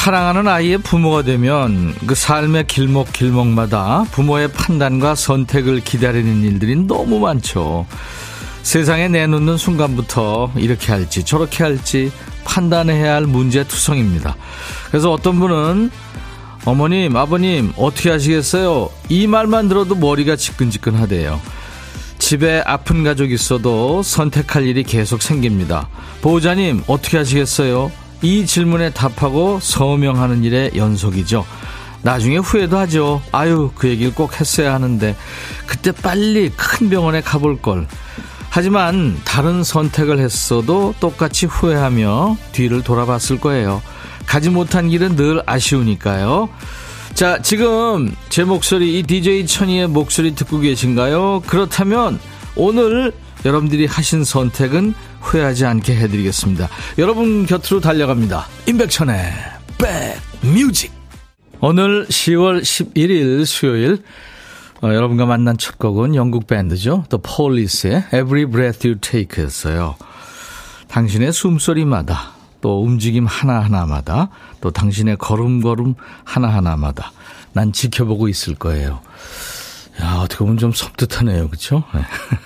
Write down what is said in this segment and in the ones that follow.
사랑하는 아이의 부모가 되면 그 삶의 길목 길목마다 부모의 판단과 선택을 기다리는 일들이 너무 많죠. 세상에 내놓는 순간부터 이렇게 할지 저렇게 할지 판단해야 할 문제 투성입니다. 그래서 어떤 분은 어머님, 아버님, 어떻게 하시겠어요? 이 말만 들어도 머리가 지끈지끈하대요. 집에 아픈 가족 있어도 선택할 일이 계속 생깁니다. 보호자님, 어떻게 하시겠어요? 이 질문에 답하고 서명하는 일의 연속이죠. 나중에 후회도 하죠. 아유, 그 얘기를 꼭 했어야 하는데, 그때 빨리 큰 병원에 가볼 걸. 하지만 다른 선택을 했어도 똑같이 후회하며 뒤를 돌아봤을 거예요. 가지 못한 길은 늘 아쉬우니까요. 자, 지금 제 목소리, 이 DJ 천이의 목소리 듣고 계신가요? 그렇다면 오늘 여러분들이 하신 선택은 후회하지 않게 해드리겠습니다. 여러분 곁으로 달려갑니다. 임백천의 백뮤직 오늘 10월 11일 수요일 어, 여러분과 만난 첫 곡은 영국 밴드죠. The Police의 Every Breath You Take였어요. 당신의 숨소리마다 또 움직임 하나하나마다 또 당신의 걸음걸음 하나하나마다 난 지켜보고 있을 거예요. 야, 어떻게 보면 좀 섬뜩하네요. 그쵸? 네.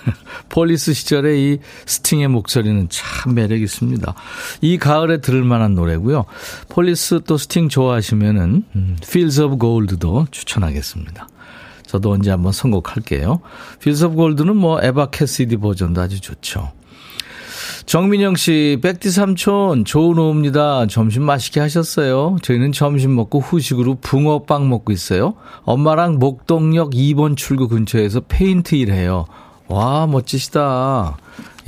폴리스 시절의 이 스팅의 목소리는 참 매력 있습니다. 이 가을에 들을 만한 노래고요. 폴리스 또 스팅 좋아하시면은 음, Fields of Gold도 추천하겠습니다. 저도 언제 한번 선곡할게요. Fields of Gold는 뭐 에바 캐시디 버전도 아주 좋죠. 정민영 씨, 백디 삼촌, 좋은 오후입니다. 점심 맛있게 하셨어요? 저희는 점심 먹고 후식으로 붕어빵 먹고 있어요. 엄마랑 목동역 2번 출구 근처에서 페인트 일해요. 와, 멋지시다.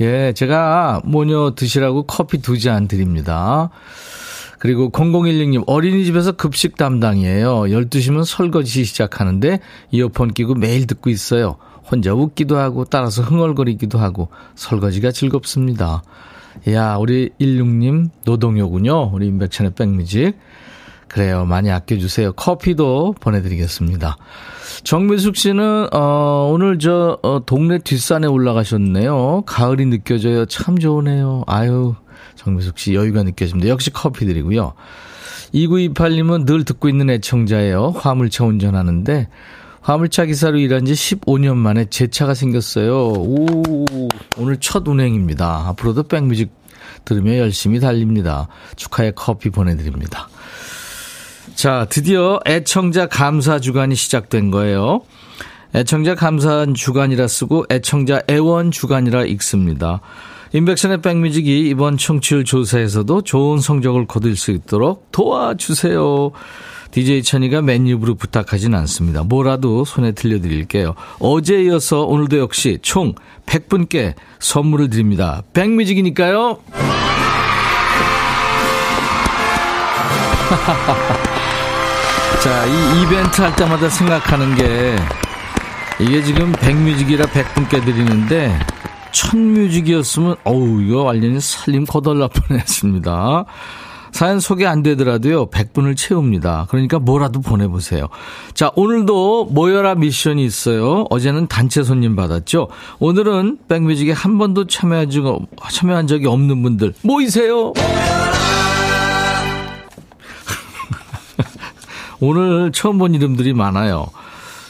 예, 제가 모녀 드시라고 커피 두 잔 드립니다. 그리고 0016님, 어린이집에서 급식 담당이에요. 12시면 설거지 시작하는데 이어폰 끼고 매일 듣고 있어요. 혼자 웃기도 하고 따라서 흥얼거리기도 하고 설거지가 즐겁습니다. 야, 우리 16님 노동요군요. 우리 임백천의 백뮤직. 그래요. 많이 아껴주세요. 커피도 보내드리겠습니다. 정민숙 씨는, 어, 오늘 저, 어, 동네 뒷산에 올라가셨네요. 가을이 느껴져요. 참 좋으네요. 아유, 정민숙 씨 여유가 느껴집니다. 역시 커피 드리고요. 2928님은 늘 듣고 있는 애청자예요. 화물차 운전하는데, 화물차 기사로 일한 지 15년 만에 제 차가 생겼어요. 오, 오늘 첫 운행입니다. 앞으로도 백뮤직 들으며 열심히 달립니다. 축하의 커피 보내드립니다. 자, 드디어 애청자 감사 주간이 시작된 거예요. 애청자 감사 주간이라 쓰고 애청자 애원 주간이라 읽습니다. 인백션의 백뮤직이 이번 청취율 조사에서도 좋은 성적을 거둘 수 있도록 도와주세요. DJ 천이가 맨입으로 부탁하진 않습니다. 뭐라도 손에 들려드릴게요. 어제 이어서 오늘도 역시 총 100분께 선물을 드립니다. 백뮤직이니까요. 자, 이 이벤트 할 때마다 생각하는 게 이게 지금 백뮤직이라 100분께 드리는데 천뮤직이었으면 어우 이거 완전히 살림 거덜날 뻔했습니다. 사연 소개 안 되더라도요, 100분을 채웁니다. 그러니까 뭐라도 보내보세요. 자, 오늘도 모여라 미션이 있어요. 어제는 단체 손님 받았죠. 오늘은 백뮤직에 한 번도 참여한, 적이 없는 분들 모이세요. 오늘 처음 본 이름들이 많아요.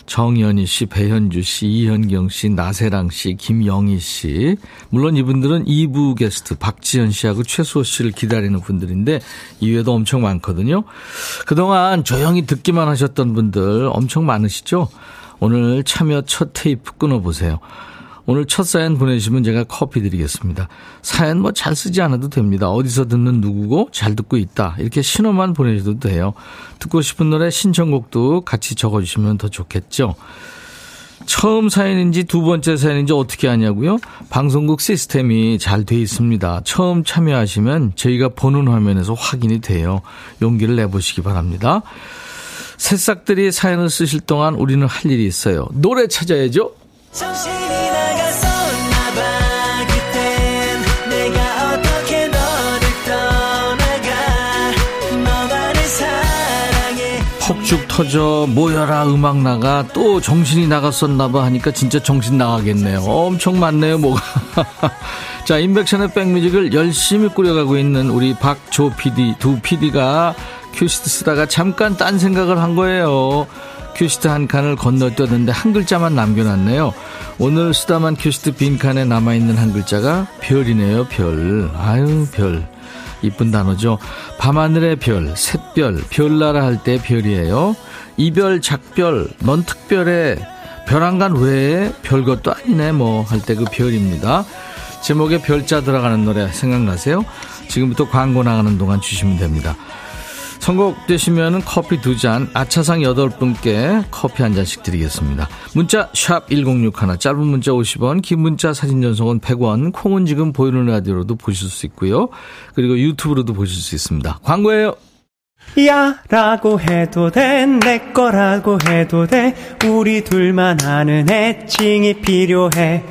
정연희 씨, 배현주 씨, 이현경 씨, 나세랑 씨, 김영희 씨. 물론 이분들은 2부 게스트 박지현 씨하고 최수호 씨를 기다리는 분들인데 이외에도 엄청 많거든요. 그동안 조용히 듣기만 하셨던 분들 엄청 많으시죠? 오늘 참여 첫 테이프 끊어보세요. 오늘 첫 사연 보내주시면 제가 커피 드리겠습니다. 사연 뭐 잘 쓰지 않아도 됩니다. 어디서 듣는 누구고 잘 듣고 있다. 이렇게 신호만 보내셔도 돼요. 듣고 싶은 노래 신청곡도 같이 적어주시면 더 좋겠죠. 처음 사연인지 두 번째 사연인지 어떻게 하냐고요? 방송국 시스템이 잘 돼 있습니다. 처음 참여하시면 저희가 보는 화면에서 확인이 돼요. 용기를 내보시기 바랍니다. 새싹들이 사연을 쓰실 동안 우리는 할 일이 있어요. 노래 찾아야죠. 폭죽 터져 모여라 음악 나가. 또 정신이 나갔었나봐 하니까 진짜 정신 나가겠네요. 엄청 많네요 뭐가. 자 인백션의 백뮤직을 열심히 꾸려가고 있는 우리 박조 PD 두 PD가 큐시트 쓰다가 잠깐 딴 생각을 한 거예요. 큐시트 한 칸을 건너뛰었는데 한 글자만 남겨놨네요. 오늘 쓰다만 큐시트 빈칸에 남아있는 한 글자가 별이네요 별. 아유 별 이쁜 단어죠. 밤하늘의 별, 샛별, 별나라 할 때 별이에요. 이별, 작별, 넌 특별해. 별안간 외에 별것도 아니네 뭐 할 때 그 별입니다. 제목에 별자 들어가는 노래 생각나세요? 지금부터 광고 나가는 동안 주시면 됩니다. 선곡되시면 커피 두 잔, 아차상 여덟 분께 커피 한 잔씩 드리겠습니다. 문자 1061, 짧은 문자 50원, 긴 문자 사진 전송은 100원, 콩은 지금 보이는 라디오로도 보실 수 있고요. 그리고 유튜브로도 보실 수 있습니다. 광고예요. 야 라고 해도 돼 내 거라고 해도 돼 우리 둘만 아는 애칭이 필요해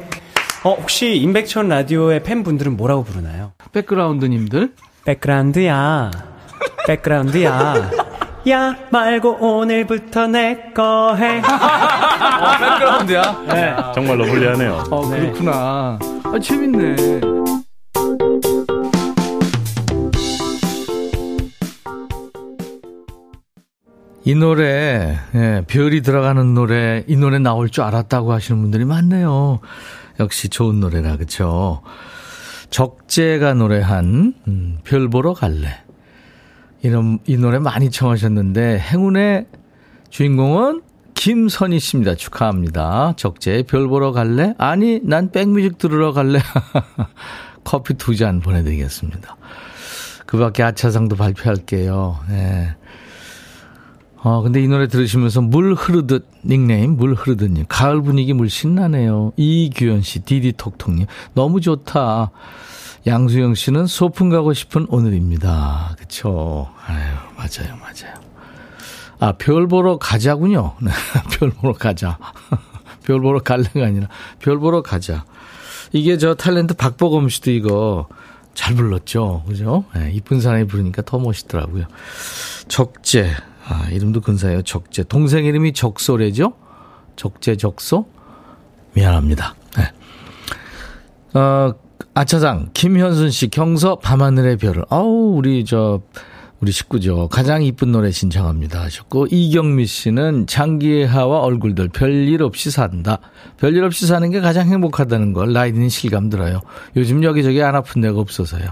어 혹시 임백천 라디오의 팬분들은 뭐라고 부르나요? 백그라운드님들 백그라운드야 백그라운드야. 야 말고 오늘부터 내 거 해. 어, 백그라운드야. 네. 정말로 불리하네요. 어 그렇구나. 아 재밌네. 이 노래, 예, 별이 들어가는 노래, 이 노래 나올 줄 알았다고 하시는 분들이 많네요. 역시 좋은 노래라, 그쵸? 적재가 노래한, 음, 별 보러 갈래. 이런, 이 노래 많이 청하셨는데, 행운의 주인공은 김선희 씨입니다. 축하합니다. 적재, 별 보러 갈래? 아니, 난 백뮤직 들으러 갈래? 커피 두 잔 보내드리겠습니다. 그 밖에 아차상도 발표할게요. 네. 어, 근데 이 노래 들으시면서 물 흐르듯, 닉네임, 물 흐르듯님. 가을 분위기 물씬 나네요. 이규현 씨, 디디톡톡님. 너무 좋다. 양수영 씨는 소풍 가고 싶은 오늘입니다. 그쵸. 아유, 맞아요, 맞아요. 아, 별 보러 가자군요. 네, 별 보러 가자. 별 보러 갈래가 아니라 별 보러 가자. 이게 저 탤런트 박보검 씨도 이거 잘 불렀죠. 그죠? 네, 이쁜 사람이 부르니까 더 멋있더라고요. 적재. 아, 이름도 근사해요. 적재. 동생 이름이 적소래죠? 적재, 적소? 미안합니다. 네. 어, 아차장, 김현순 씨, 경서 밤하늘의 별을. 아우, 우리 저, 우리 식구죠. 가장 이쁜 노래 신청합니다 하셨고, 이경미 씨는 장기하와 얼굴들 별일 없이 산다. 별일 없이 사는 게 가장 행복하다는 걸 나이 드는 실감 들어요. 요즘 여기저기 안 아픈 데가 없어서요.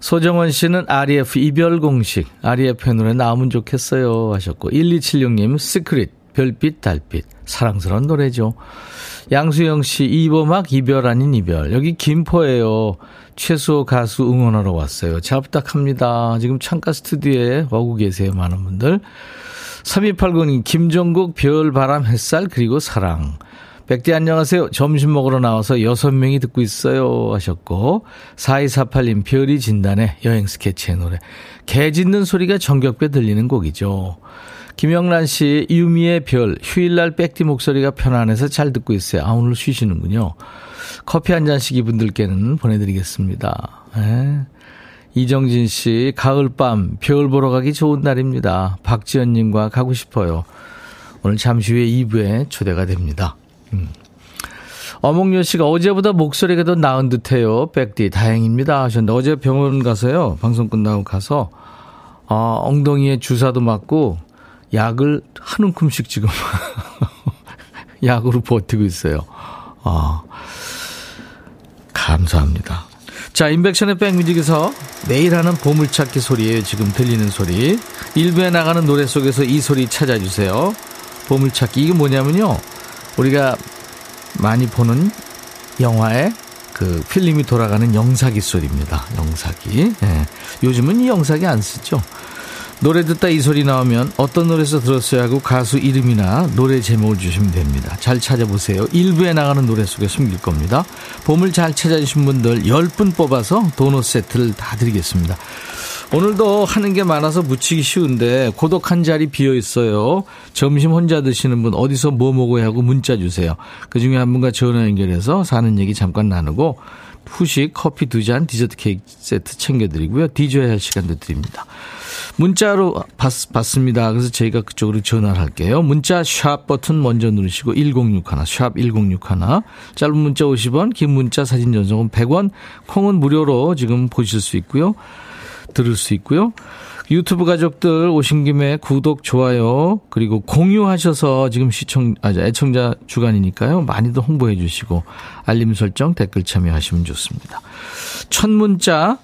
소정원 씨는 REF 이별 공식, REF의 노래 나오면 좋겠어요 하셨고, 1276님, 시크릿, 별빛, 달빛. 사랑스러운 노래죠. 양수영 씨, 이범학 이별 아닌 이별. 여기 김포예요. 최수호 가수 응원하러 왔어요. 잘 부탁합니다. 지금 창가 스튜디오에 오고 계세요. 많은 분들. 3289님, 김종국, 별, 바람, 햇살, 그리고 사랑. 백대 안녕하세요. 점심 먹으러 나와서 여섯 명이 듣고 있어요. 하셨고. 4248님, 별이 진단의 여행 스케치의 노래. 개 짖는 소리가 정겹게 들리는 곡이죠. 김영란 씨, 유미의 별, 휴일날 백디 목소리가 편안해서 잘 듣고 있어요. 아, 오늘 쉬시는군요. 커피 한 잔씩 이분들께는 보내드리겠습니다. 네. 이정진 씨, 가을밤, 별 보러 가기 좋은 날입니다. 박지연님과 가고 싶어요. 오늘 잠시 후에 2부에 초대가 됩니다. 음. 어몽여 씨가 어제보다 목소리가 더 나은 듯해요. 백디 다행입니다 하셨는데 어제 병원 가서요. 방송 끝나고 가서 어, 엉덩이에 주사도 맞고 약을 한 움큼씩 지금 약으로 버티고 있어요. 아, 감사합니다. 자, 인백션의 백뮤직에서 매일 하는 보물찾기 소리예요. 지금 들리는 소리. 일부에 나가는 노래 속에서 이 소리 찾아주세요. 보물찾기. 이게 뭐냐면요. 우리가 많이 보는 영화의 그 필름이 돌아가는 영사기 소리입니다. 영사기. 예. 요즘은 이 영사기 안 쓰죠. 노래 듣다 이 소리 나오면 어떤 노래에서 들었어야 하고 가수 이름이나 노래 제목을 주시면 됩니다. 잘 찾아보세요. 일부에 나가는 노래 속에 숨길 겁니다. 봄을 잘 찾아주신 분들 10분 뽑아서 도넛 세트를 다 드리겠습니다. 오늘도 하는 게 많아서 묻히기 쉬운데 고독한 자리 비어 있어요. 점심 혼자 드시는 분 어디서 뭐 먹어야 하고 문자 주세요. 그 중에 한 분과 전화 연결해서 사는 얘기 잠깐 나누고 후식 커피 두 잔 디저트 케이크 세트 챙겨드리고요. 디저야 할 시간도 드립니다. 문자로 받, 받습니다. 그래서 저희가 그쪽으로 전화를 할게요. 문자 샵 버튼 먼저 누르시고 1061, 샵 1061. 짧은 문자 50원, 긴 문자 사진 전송은 100원, 콩은 무료로 지금 보실 수 있고요. 들을 수 있고요. 유튜브 가족들 오신 김에 구독, 좋아요, 그리고 공유하셔서 지금 시청, 아, 애청자 주간이니까요. 많이들 홍보해 주시고, 알림 설정, 댓글 참여하시면 좋습니다. 첫 문자,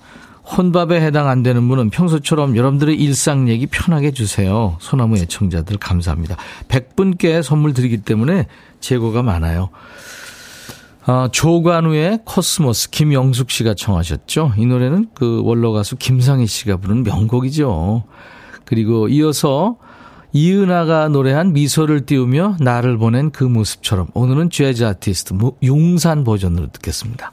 혼밥에 해당 안 되는 분은 평소처럼 여러분들의 일상 얘기 편하게 주세요. 소나무 애청자들 감사합니다. 100분께 선물 드리기 때문에 재고가 많아요. 어, 조관우의 코스모스 김영숙 씨가 청하셨죠. 이 노래는 그 원로 가수 김상희 씨가 부른 명곡이죠. 그리고 이어서 이은하가 노래한 미소를 띄우며 나를 보낸 그 모습처럼 오늘은 재즈 아티스트 웅산 버전으로 듣겠습니다.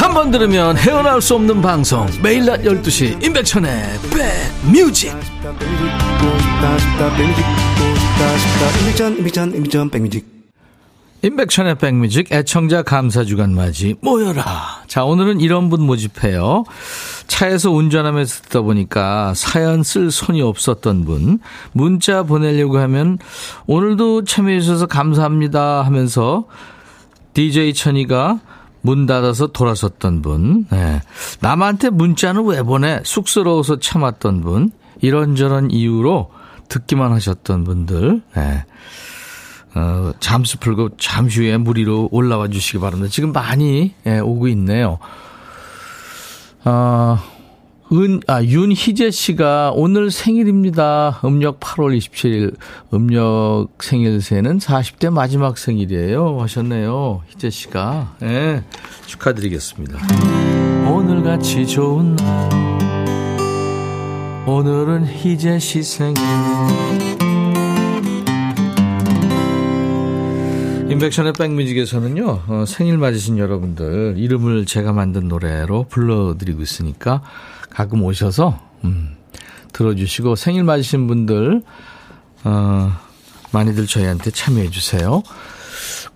한 번 들으면 헤어나올 수 없는 방송. 매일 낮 12시 임백천의 백뮤직. 임백천의 백뮤직 애청자 감사 주간 맞이 모여라. 자 오늘은 이런 분 모집해요. 차에서 운전하면서 듣다 보니까 사연 쓸 손이 없었던 분 문자 보내려고 하면 오늘도 참여해 주셔서 감사합니다 하면서 DJ 천이가 문 닫아서 돌아섰던 분, 네. 남한테 문자는 왜 보내? 쑥스러워서 참았던 분, 이런저런 이유로 듣기만 하셨던 분들, 네. 어, 잠수 풀고 잠시 후에 물 위로 올라와 주시기 바랍니다. 지금 많이 예, 오고 있네요. 어, 은, 아, 윤희재 씨가 오늘 생일입니다. 음력 8월 27일, 음력 생일새는 40대 마지막 생일이에요. 하셨네요. 희재 씨가. 예, 네, 축하드리겠습니다. 오늘 같이 좋은 날. 오늘은 희재 씨 생일. 인백션의 백뮤직에서는요, 어, 생일 맞으신 여러분들 이름을 제가 만든 노래로 불러드리고 있으니까 가끔 오셔서 음, 들어주시고 생일 맞으신 분들 어, 많이들 저희한테 참여해 주세요.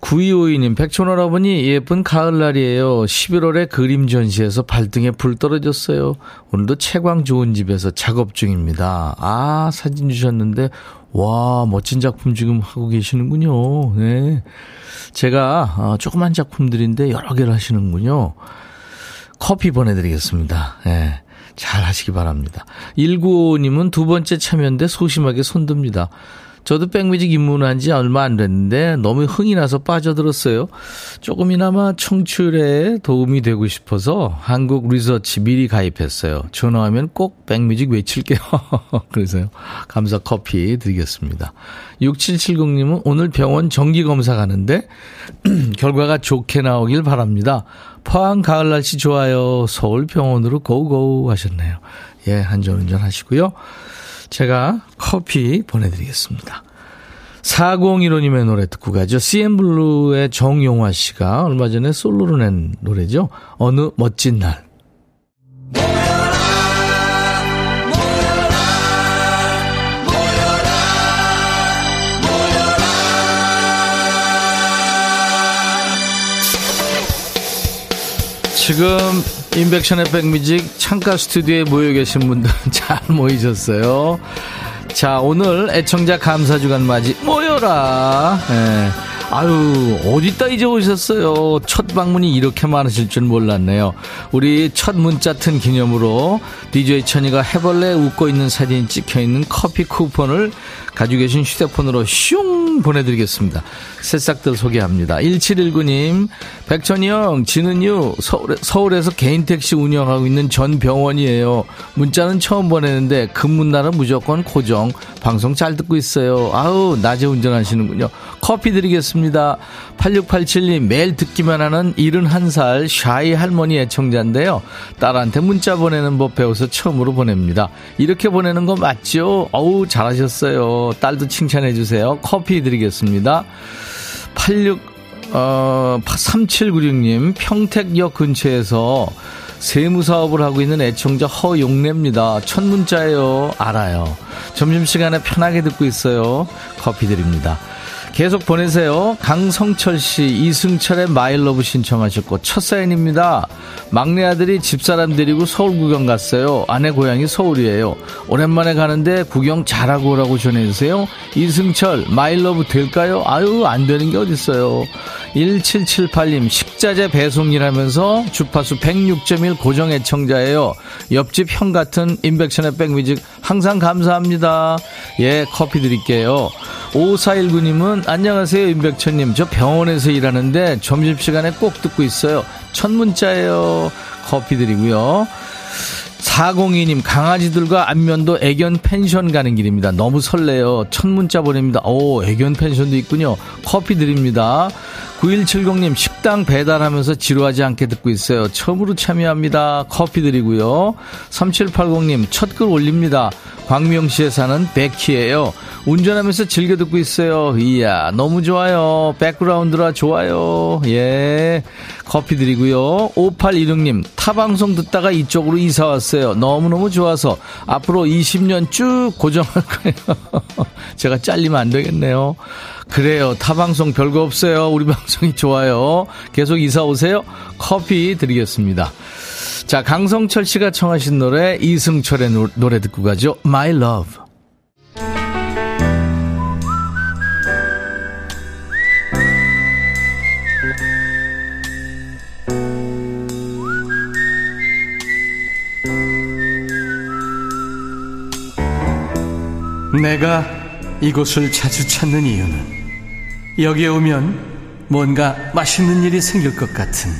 9252님, 백촌 할아버니 예쁜 가을날이에요. 11월에 그림 전시에서 발등에 불 떨어졌어요. 오늘도 채광 좋은 집에서 작업 중입니다. 아, 사진 주셨는데, 와, 멋진 작품 지금 하고 계시는군요. 네. 제가, 어, 조그만 작품들인데 여러 개를 하시는군요. 커피 보내드리겠습니다. 네. 잘 하시기 바랍니다. 195님은 두 번째 참여인데 소심하게 손듭니다. 저도 백뮤직 입문한 지 얼마 안 됐는데 너무 흥이 나서 빠져들었어요. 조금이나마 청취율에 도움이 되고 싶어서 한국 리서치 미리 가입했어요. 전화하면 꼭 백뮤직 외칠게요. 그래서요. 감사 커피 드리겠습니다. 6770님은 오늘 병원 정기검사 가는데 결과가 좋게 나오길 바랍니다. 포항 가을 날씨 좋아요. 서울 병원으로 고고 하셨네요. 예, 한전 운전 하시고요. 제가 커피 보내드리겠습니다. 4015님의 노래 듣고 가죠. CN블루의 정용화 씨가 얼마 전에 솔로로 낸 노래죠. 어느 멋진 날. 지금 인백션의 백뮤직 창가 스튜디오에 모여 계신 분들 잘 모이셨어요. 자, 오늘 애청자 감사주간 맞이 모여라. 네. 아유, 어디다 이제 오셨어요? 첫 방문이 이렇게 많으실 줄 몰랐네요. 우리 첫 문자 튼 기념으로 DJ 천이가 해벌레 웃고 있는 사진이 찍혀 있는 커피 쿠폰을 가지고 계신 휴대폰으로 슝 보내드리겠습니다. 새싹들 소개합니다. 1719님, 백천이 형, 지는요, 서울에, 서울 에서 개인 택시 운영하고 있는 전 병원이에요. 문자는 처음 보내는데 근무날은 무조건 고정. 방송 잘 듣고 있어요. 아우, 낮에 운전하시는군요. 커피 드리겠 습니다. 8687님, 매일 듣기만 하는 71살 샤이 할머니 애청자인데요. 딸한테 문자 보내는 법 배워서 처음으로 보냅니다. 이렇게 보내는 거 맞죠? 어우, 잘하셨어요. 딸도 칭찬해 주세요. 커피 드리겠습니다. 86, 어, 3796님, 평택역 근처에서 세무사업을 하고 있는 애청자 허용래입니다. 첫 문자예요. 알아요. 점심시간에 편하게 듣고 있어요. 커피 드립니다. 계속 보내세요. 강성철 씨, 이승철의 마일러브 신청하셨고, 첫 사연입니다. 막내 아들이 집사람 데리고 서울 구경 갔어요. 아내 고향이 서울이에요. 오랜만에 가는데 구경 잘하고 오라고 전해주세요. 이승철, My Love 될까요? 아유, 안 되는 게 어딨어요. 1778님, 식자재 배송 일하면서 주파수 106.1 고정 애청자예요. 옆집 형 같은 임백천의 백뮤직 항상 감사합니다. 예, 커피 드릴게요. 5419님은 안녕하세요 임백천님. 저 병원에서 일하는데 점심시간에 꼭 듣고 있어요. 첫 문자예요. 커피 드리고요. 402님 강아지들과 안면도 애견 펜션 가는 길입니다. 너무 설레요. 첫 문자 보냅니다. 오 애견 펜션도 있군요. 커피 드립니다 9170님 식당 배달하면서 지루하지 않게 듣고 있어요. 처음으로 참여합니다. 커피 드리고요. 3780님 첫 글 올립니다. 광명시에 사는 백희예요. 운전하면서 즐겨 듣고 있어요. 이야 너무 좋아요. 백그라운드라 좋아요. 예 커피 드리고요. 5816님 타방송 듣다가 이쪽으로 이사 왔어요. 너무너무 좋아서 앞으로 20년 쭉 고정할 거예요. 제가 잘리면 안 되겠네요. 그래요. 타방송 별거 없어요. 우리 방송이 좋아요. 계속 이사 오세요. 커피 드리겠습니다. 자, 강성철 씨가 청하신 노래 이승철의 노래 듣고 가죠. My Love. 내가 이곳을 자주 찾는 이유는 여기에 오면 뭔가 맛있는 일이 생길 것 같은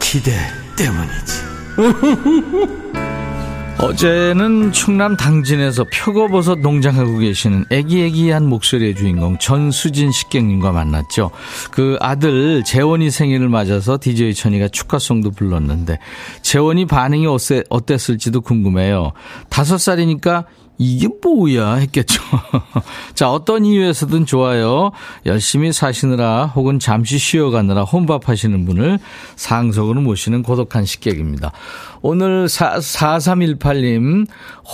기대 때문이지. 어제는 충남 당진에서 표고버섯 농장하고 계시는 애기애기한 목소리의 주인공 전수진 식객님과 만났죠. 그 아들 재원이 생일을 맞아서 DJ 천이가 축하송도 불렀는데 재원이 반응이 어땠, 어땠을지도 궁금해요. 다섯 살이니까 이게 뭐야 했겠죠. 자, 어떤 이유에서든 좋아요. 열심히 사시느라 혹은 잠시 쉬어가느라 혼밥 하시는 분을 상석으로 모시는 고독한 식객입니다. 오늘 4, 4318님,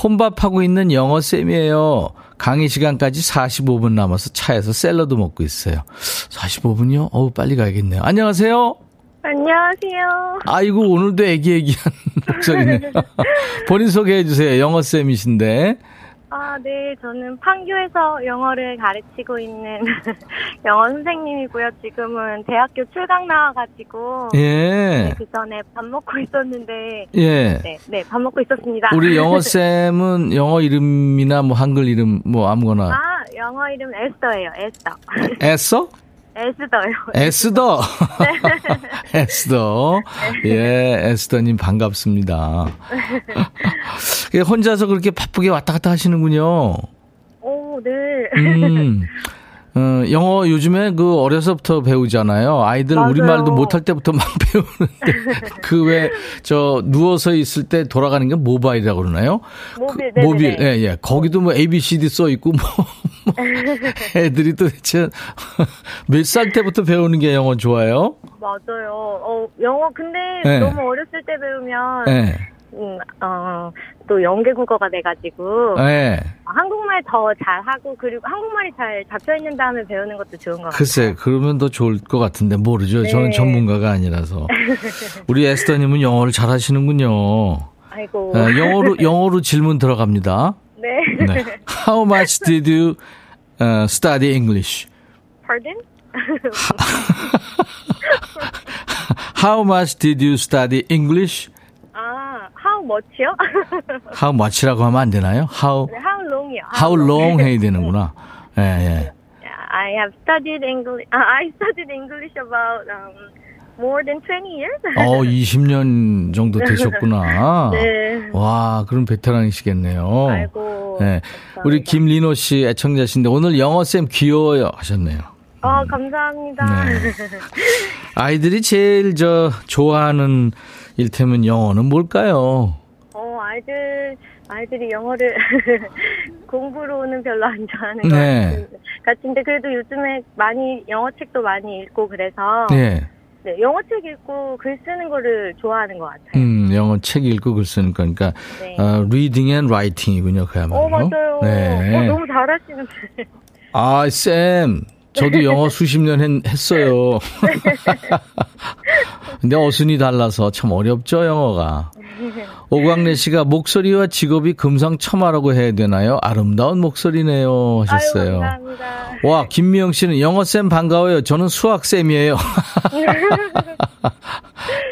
혼밥하고 있는 영어쌤이에요. 강의 시간까지 45분 남아서 차에서 샐러드 먹고 있어요. 45분이요? 어우, 빨리 가야겠네요. 안녕하세요. 안녕하세요. 아이고, 오늘도 애기 애기한 목소리네. 본인 소개해 주세요. 영어 쌤이신데. 아, 네. 저는 판교에서 영어를 가르치고 있는 영어 선생님이고요. 지금은 대학교 출강 나와가지고. 예. 네, 그 전에 밥 먹고 있었는데. 예. 네, 네, 밥 먹고 있었습니다. 우리 영어쌤은 영어 이름이나 뭐 한글 이름 뭐 아무거나. 아, 영어 이름 에스더예요. 에스더. 에서? 에스더요. 에스더. 에스더. 예, 에스더님 반갑습니다. 혼자서 그렇게 바쁘게 왔다 갔다 하시는군요. 오, 네. 음. 어, 영어 요즘에 그 어려서부터 배우잖아요. 아이들 맞아요. 우리말도 못할 때부터 막 배우는데 그 왜 저 누워서 있을 때 돌아가는 게 모바일이라고 그러나요? 모빌, 그. 모빌, 예, 예. 거기도 뭐 ABCD 써 있고 뭐, 뭐 애들이 도대체 몇 살 때부터 배우는 게 영어 좋아요? 맞아요. 어, 영어 근데 네. 너무 어렸을 때 배우면 예. 음, 어, 또 연계 국어가 돼가지고 예. 한국말 더 잘하고 그리고 한국말이 잘 잡혀 있는 다음에 배우는 것도 좋은 것 같아요. 글쎄, 그러면 더 좋을 것 같은데 모르죠. 저는 네. 전문가가 아니라서. 우리 에스더님은 영어를 잘 하시는군요. 아이고. 예, 영어로, 영어로 질문 들어갑니다. 네. 네. How much did you uh, study English? Pardon? How much did you study English? 아, how much요? How much라고 하면 안 되나요? How 네, how long이요. how long 해야 되는구나. 예, 예. I have studied English. Uh, I studied English about um, more than 20 years. 어, 20년 정도 되셨구나. 네. 와, 그럼 베테랑이시겠네요. 아이고. 네. 우리 김리노 씨 애청자신데 오늘 영어 쌤 귀여워요 하셨네요. 아, 감사합니다. 네. 아이들이 제일 저 좋아하는 일테면 영어는 뭘까요? 어, 아이들, 아이들이 영어를 공부로는 별로 안 좋아하는 것 네. 같은데 그래도 요즘에 많이 영어 책도 많이 읽고 그래서 네. 네, 영어 책 읽고 글 쓰는 거를 좋아하는 것 같아요. 음, 영어 책 읽고 글 쓰는 거니까 네. 어, reading and writing이군요, 그야말로. 어, 맞아요. 네. 어, 너무 잘하시는데. 아, 쌤. 저도 영어 수십 년 했, 했어요. 근데 어순이 달라서 참 어렵죠, 영어가. 오광래 씨가 목소리와 직업이 금상첨화라고 해야 되나요? 아름다운 목소리네요. 하셨어요. 아유, 감사합니다. 와, 김미영 씨는 영어 쌤 반가워요. 저는 수학 쌤이에요.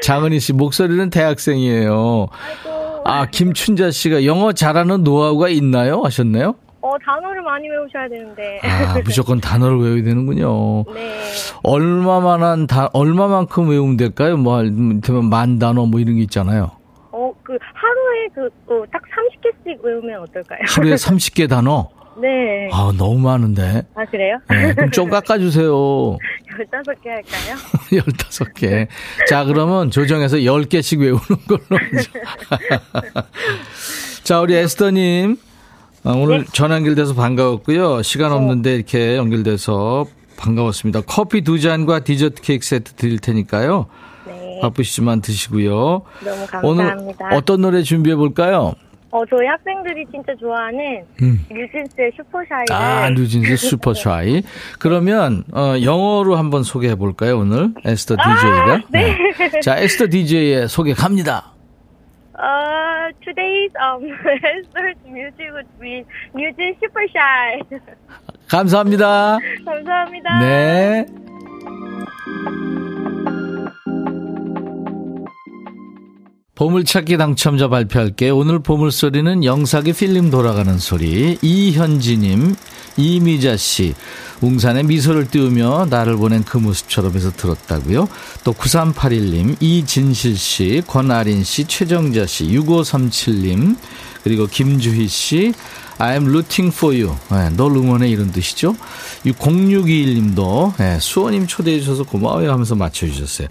장은희 씨, 목소리는 대학생이에요. 아, 김춘자 씨가 영어 잘하는 노하우가 있나요? 하셨네요. 어, 단어를 많이 외우셔야 되는데. 아, 무조건 단어를 외워야 되는군요. 네. 얼마만한 다, 얼마만큼 외우면 될까요? 뭐, 되면 만 단어 뭐 이런 게 있잖아요. 어, 그, 하루에 그, 어, 딱 30개씩 외우면 어떨까요? 하루에 30개 단어? 네. 아, 너무 많은데. 아, 그래요? 네, 그럼 좀 깎아주세요. 15개 할까요? 15개. 자, 그러면 조정해서 10개씩 외우는 걸로. 자, 우리 에스더님. 어, 오늘 전화 연결돼서 반가웠고요. 시간 없는데 이렇게 연결돼서 반가웠습니다. 커피 두 잔과 디저트 케이크 세트 드릴 테니까요. 네. 바쁘시지만 드시고요. 너무 오늘 감사합니다. 어떤 노래 준비해 볼까요? 어, 저희 학생들이 진짜 좋아하는 음. 뉴진스의 슈퍼샤이를. 아, 뉴진스 슈퍼트라이. 그러면 어, 영어로 한번 소개해 볼까요, 오늘? 에스더 DJ가. 네. 자, 에스더 DJ의 소개 갑니다. Uh, today's um Esther's music would be New Super Shy. 감사합니다. 감사합니다. 네. 보물찾기 당첨자 발표할게요. 오늘 보물소리는 영삭의 필름 돌아가는 소리. 이현지님, 이미자씨, 웅산에 미소를 띄우며 나를 보낸 그 모습처럼 해서 들었다고요. 또 9381님, 이진실씨, 권아린씨, 최정자씨, 6537님, 그리고 김주희씨, I'm rooting for you. 네, 널 응원해 이런 뜻이죠. 0621님도 네, 수호님 초대해 주셔서 고마워요 하면서 맞춰주셨어요.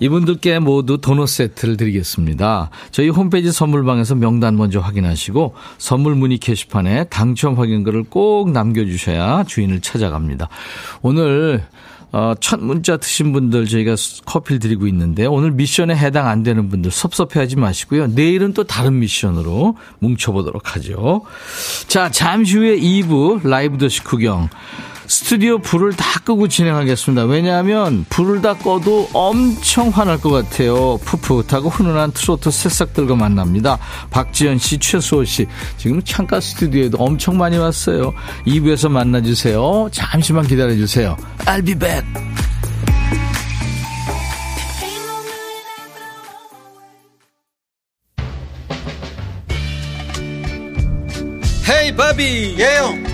이분들께 모두 도넛 세트를 드리겠습니다. 저희 홈페이지 선물방에서 명단 먼저 확인하시고 선물 문의 게시판에 당첨 확인글을 꼭 남겨주셔야 주인을 찾아갑니다. 오늘 어, 첫 문자 드신 분들 저희가 커피를 드리고 있는데 오늘 미션에 해당 안 되는 분들 섭섭해하지 마시고요. 내일은 또 다른 미션으로 뭉쳐보도록 하죠. 자, 잠시 후에 2부 라이브 더시 구경. 스튜디오 불을 다 끄고 진행하겠습니다. 왜냐하면 불을 다 꺼도 엄청 화날 것 같아요. 풋풋하고 훈훈한 트로트 새싹들과 만납니다. 박지현 씨, 최수호 씨. 지금 창가 스튜디오에도 엄청 많이 왔어요. 2부에서 만나주세요. 잠시만 기다려주세요. I'll be back. 헤이 바비 예영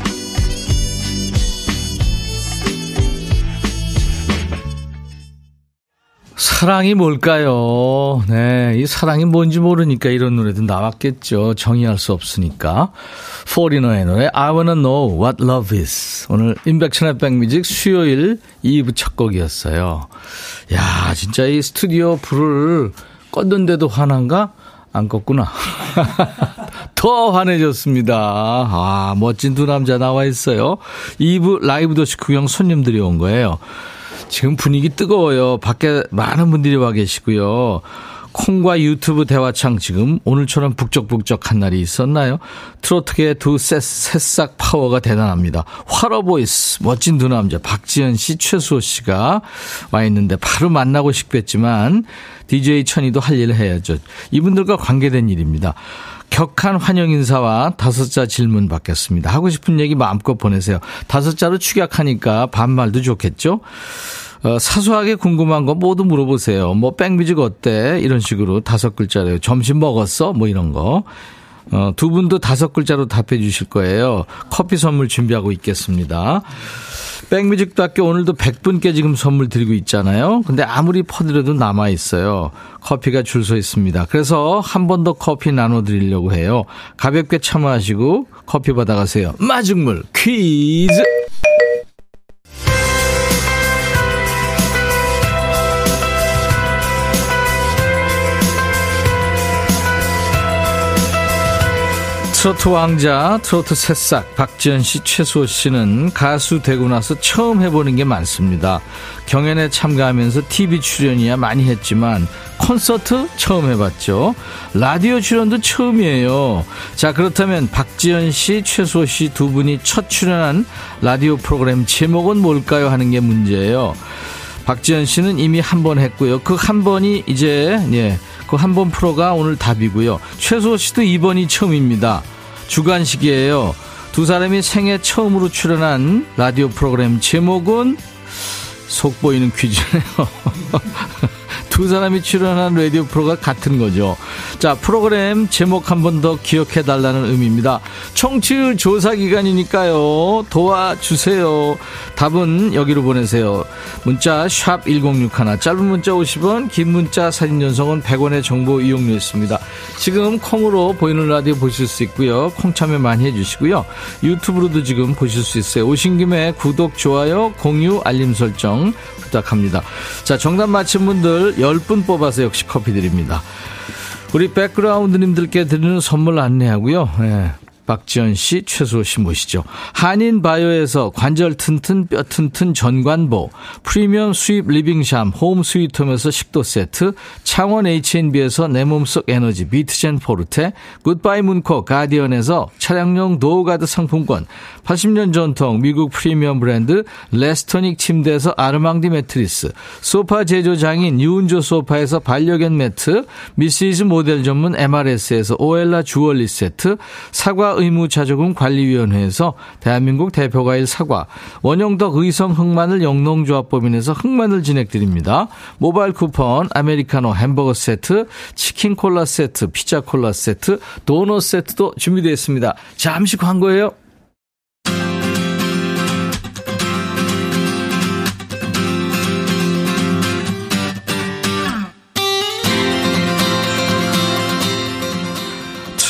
사랑이 뭘까요? 네, 이 사랑이 뭔지 모르니까 이런 노래도 나왔겠죠. 정의할 수 없으니까. 포리너의 노래 I wanna know what love is. 오늘 인백천의 백뮤직 수요일 2부 첫 곡이었어요. 야, 진짜 이 스튜디오 불을 껐는데도 화난가? 안 껐구나. 더 환해졌습니다. 아, 멋진 두 남자 나와 있어요. 2부 라이브 도시 구경 손님들이 온 거예요. 지금 분위기 뜨거워요. 밖에 많은 분들이 와 계시고요. 콩과 유튜브 대화창 지금 오늘처럼 북적북적한 날이 있었나요? 트로트계의 두 새, 새싹 파워가 대단합니다. 화러보이스 멋진 두 남자 박지현 씨, 최수호 씨가 와 있는데 바로 만나고 싶겠지만 DJ 천이도 할 일을 해야죠. 이분들과 관계된 일입니다. 격한 환영 인사와 다섯 자 질문 받겠습니다. 하고 싶은 얘기 마음껏 보내세요. 다섯 자로 축약하니까 반말도 좋겠죠? 어, 사소하게 궁금한 거 모두 물어보세요. 뭐 백뮤직 어때? 이런 식으로 다섯 글자래요. 점심 먹었어? 뭐 이런 거. 어, 두 분도 다섯 글자로 답해 주실 거예요. 커피 선물 준비하고 있겠습니다. 백뮤직도 오늘도 100분께 지금 선물 드리고 있잖아요. 근데 아무리 퍼드려도 남아 있어요. 커피가 줄 서 있습니다. 그래서 한 번 더 커피 나눠 드리려고 해요. 가볍게 참여하시고 커피 받아가세요. 마중물 퀴즈! 트로트 왕자, 트로트 새싹, 박지현 씨, 최수호 씨는 가수 되고 나서 처음 해보는 게 많습니다. 경연에 참가하면서 TV 출연이야 많이 했지만 콘서트 처음 해봤죠. 라디오 출연도 처음이에요. 자, 그렇다면 박지현 씨, 최수호 씨 두 분이 첫 출연한 라디오 프로그램 제목은 뭘까요? 하는 게 문제예요. 박지현 씨는 이미 한 번 했고요. 그 한 번이 이제, 예. 그 한번 프로가 오늘 답이고요. 최수호 씨도 이번이 처음입니다. 주간식이에요. 두 사람이 생애 처음으로 출연한 라디오 프로그램 제목은 속보이는 퀴즈네요. 두 사람이 출연한 라디오 프로가 같은 거죠. 자, 프로그램 제목 한 번 더 기억해 달라는 의미입니다. 청취율 조사 기간이니까요. 도와주세요. 답은 여기로 보내세요. 문자 1061, 짧은 문자 50원, 긴 문자 사진 전송은 100원의 정보 이용료 있습니다. 지금 콩으로 보이는 라디오 보실 수 있고요. 콩 참여 많이 해주시고요. 유튜브로도 지금 보실 수 있어요. 오신 김에 구독, 좋아요, 공유, 알림 설정 부탁합니다. 자, 정답 맞힌 분들 10분 뽑아서 역시 커피 드립니다. 우리 백그라운드님들께 드리는 선물 안내하고요. 네. 박지현 씨, 최수호 씨 모시죠. 한인 바이오에서 관절 튼튼 뼈 튼튼 전관보, 프리미엄 수입 living shop 홈 스위트홈에서 식도 세트, 창원 H&B에서 내 몸속 에너지 비트젠 포르테, 굿바이 문코 가디언에서 차량용 door guard 상품권, 80년 전통 미국 프리미엄 브랜드 레스토닉 침대에서 아르망디 매트리스, 소파 제조장인 유운조 소파에서 반려견 매트, 미시즈 모델 전문 MRS에서 오엘라 주얼리 세트, 사과 의무자조금 관리위원회에서 대한민국 대표과일 사과, 원형덕 의성 흑마늘 영농조합법인에서 흑마늘 진액 드립니다. 모바일 쿠폰, 아메리카노 햄버거 세트, 치킨 콜라 세트, 피자 콜라 세트, 도넛 세트도 준비되어 있습니다. 잠시 광고예요.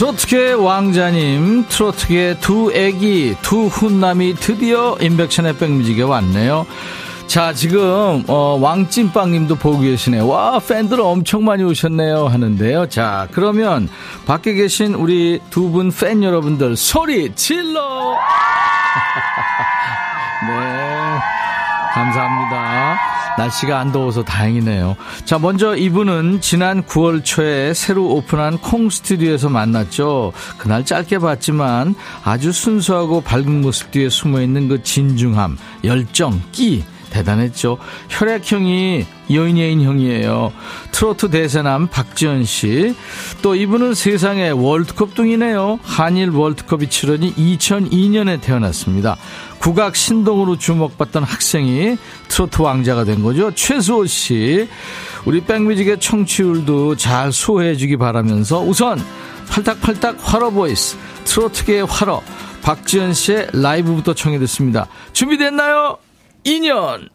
트로트계 왕자님, 트로트계 두 애기, 두 훈남이 드디어 인백션의 백뮤직에 왔네요. 자, 지금, 어, 왕찐빵님도 보고 계시네요. 와, 팬들 엄청 많이 오셨네요. 하는데요. 자, 그러면 밖에 계신 우리 두 분 팬 여러분들 소리 질러! 네. 감사합니다. 날씨가 안 더워서 다행이네요. 자, 먼저 이분은 지난 9월 초에 새로 오픈한 콩 스튜디오에서 만났죠. 그날 짧게 봤지만 아주 순수하고 밝은 모습 뒤에 숨어 있는 그 진중함, 열정, 끼. 대단했죠. 혈액형이 여인예인 형이에요. 트로트 대세남 박지현 씨. 또 이분은 세상에 월드컵 둥이네요. 한일 월드컵이 치러진 2002년에 태어났습니다. 국악 신동으로 주목받던 학생이 트로트 왕자가 된 거죠. 최수호 씨. 우리 백뮤직의 청취율도 잘 소화해 주기 바라면서 우선 팔딱팔딱 활어 voice 트로트계의 활어 박지현 씨의 라이브부터 청해 듣습니다. 준비됐나요? 2년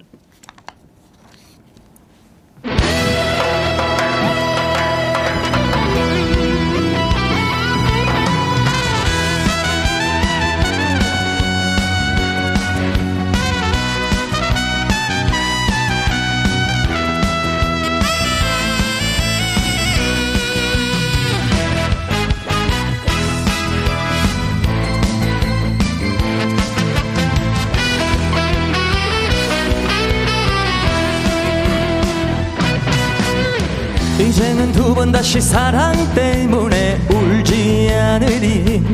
이제는 두 번 다시 사랑 때문에 울지 않으리.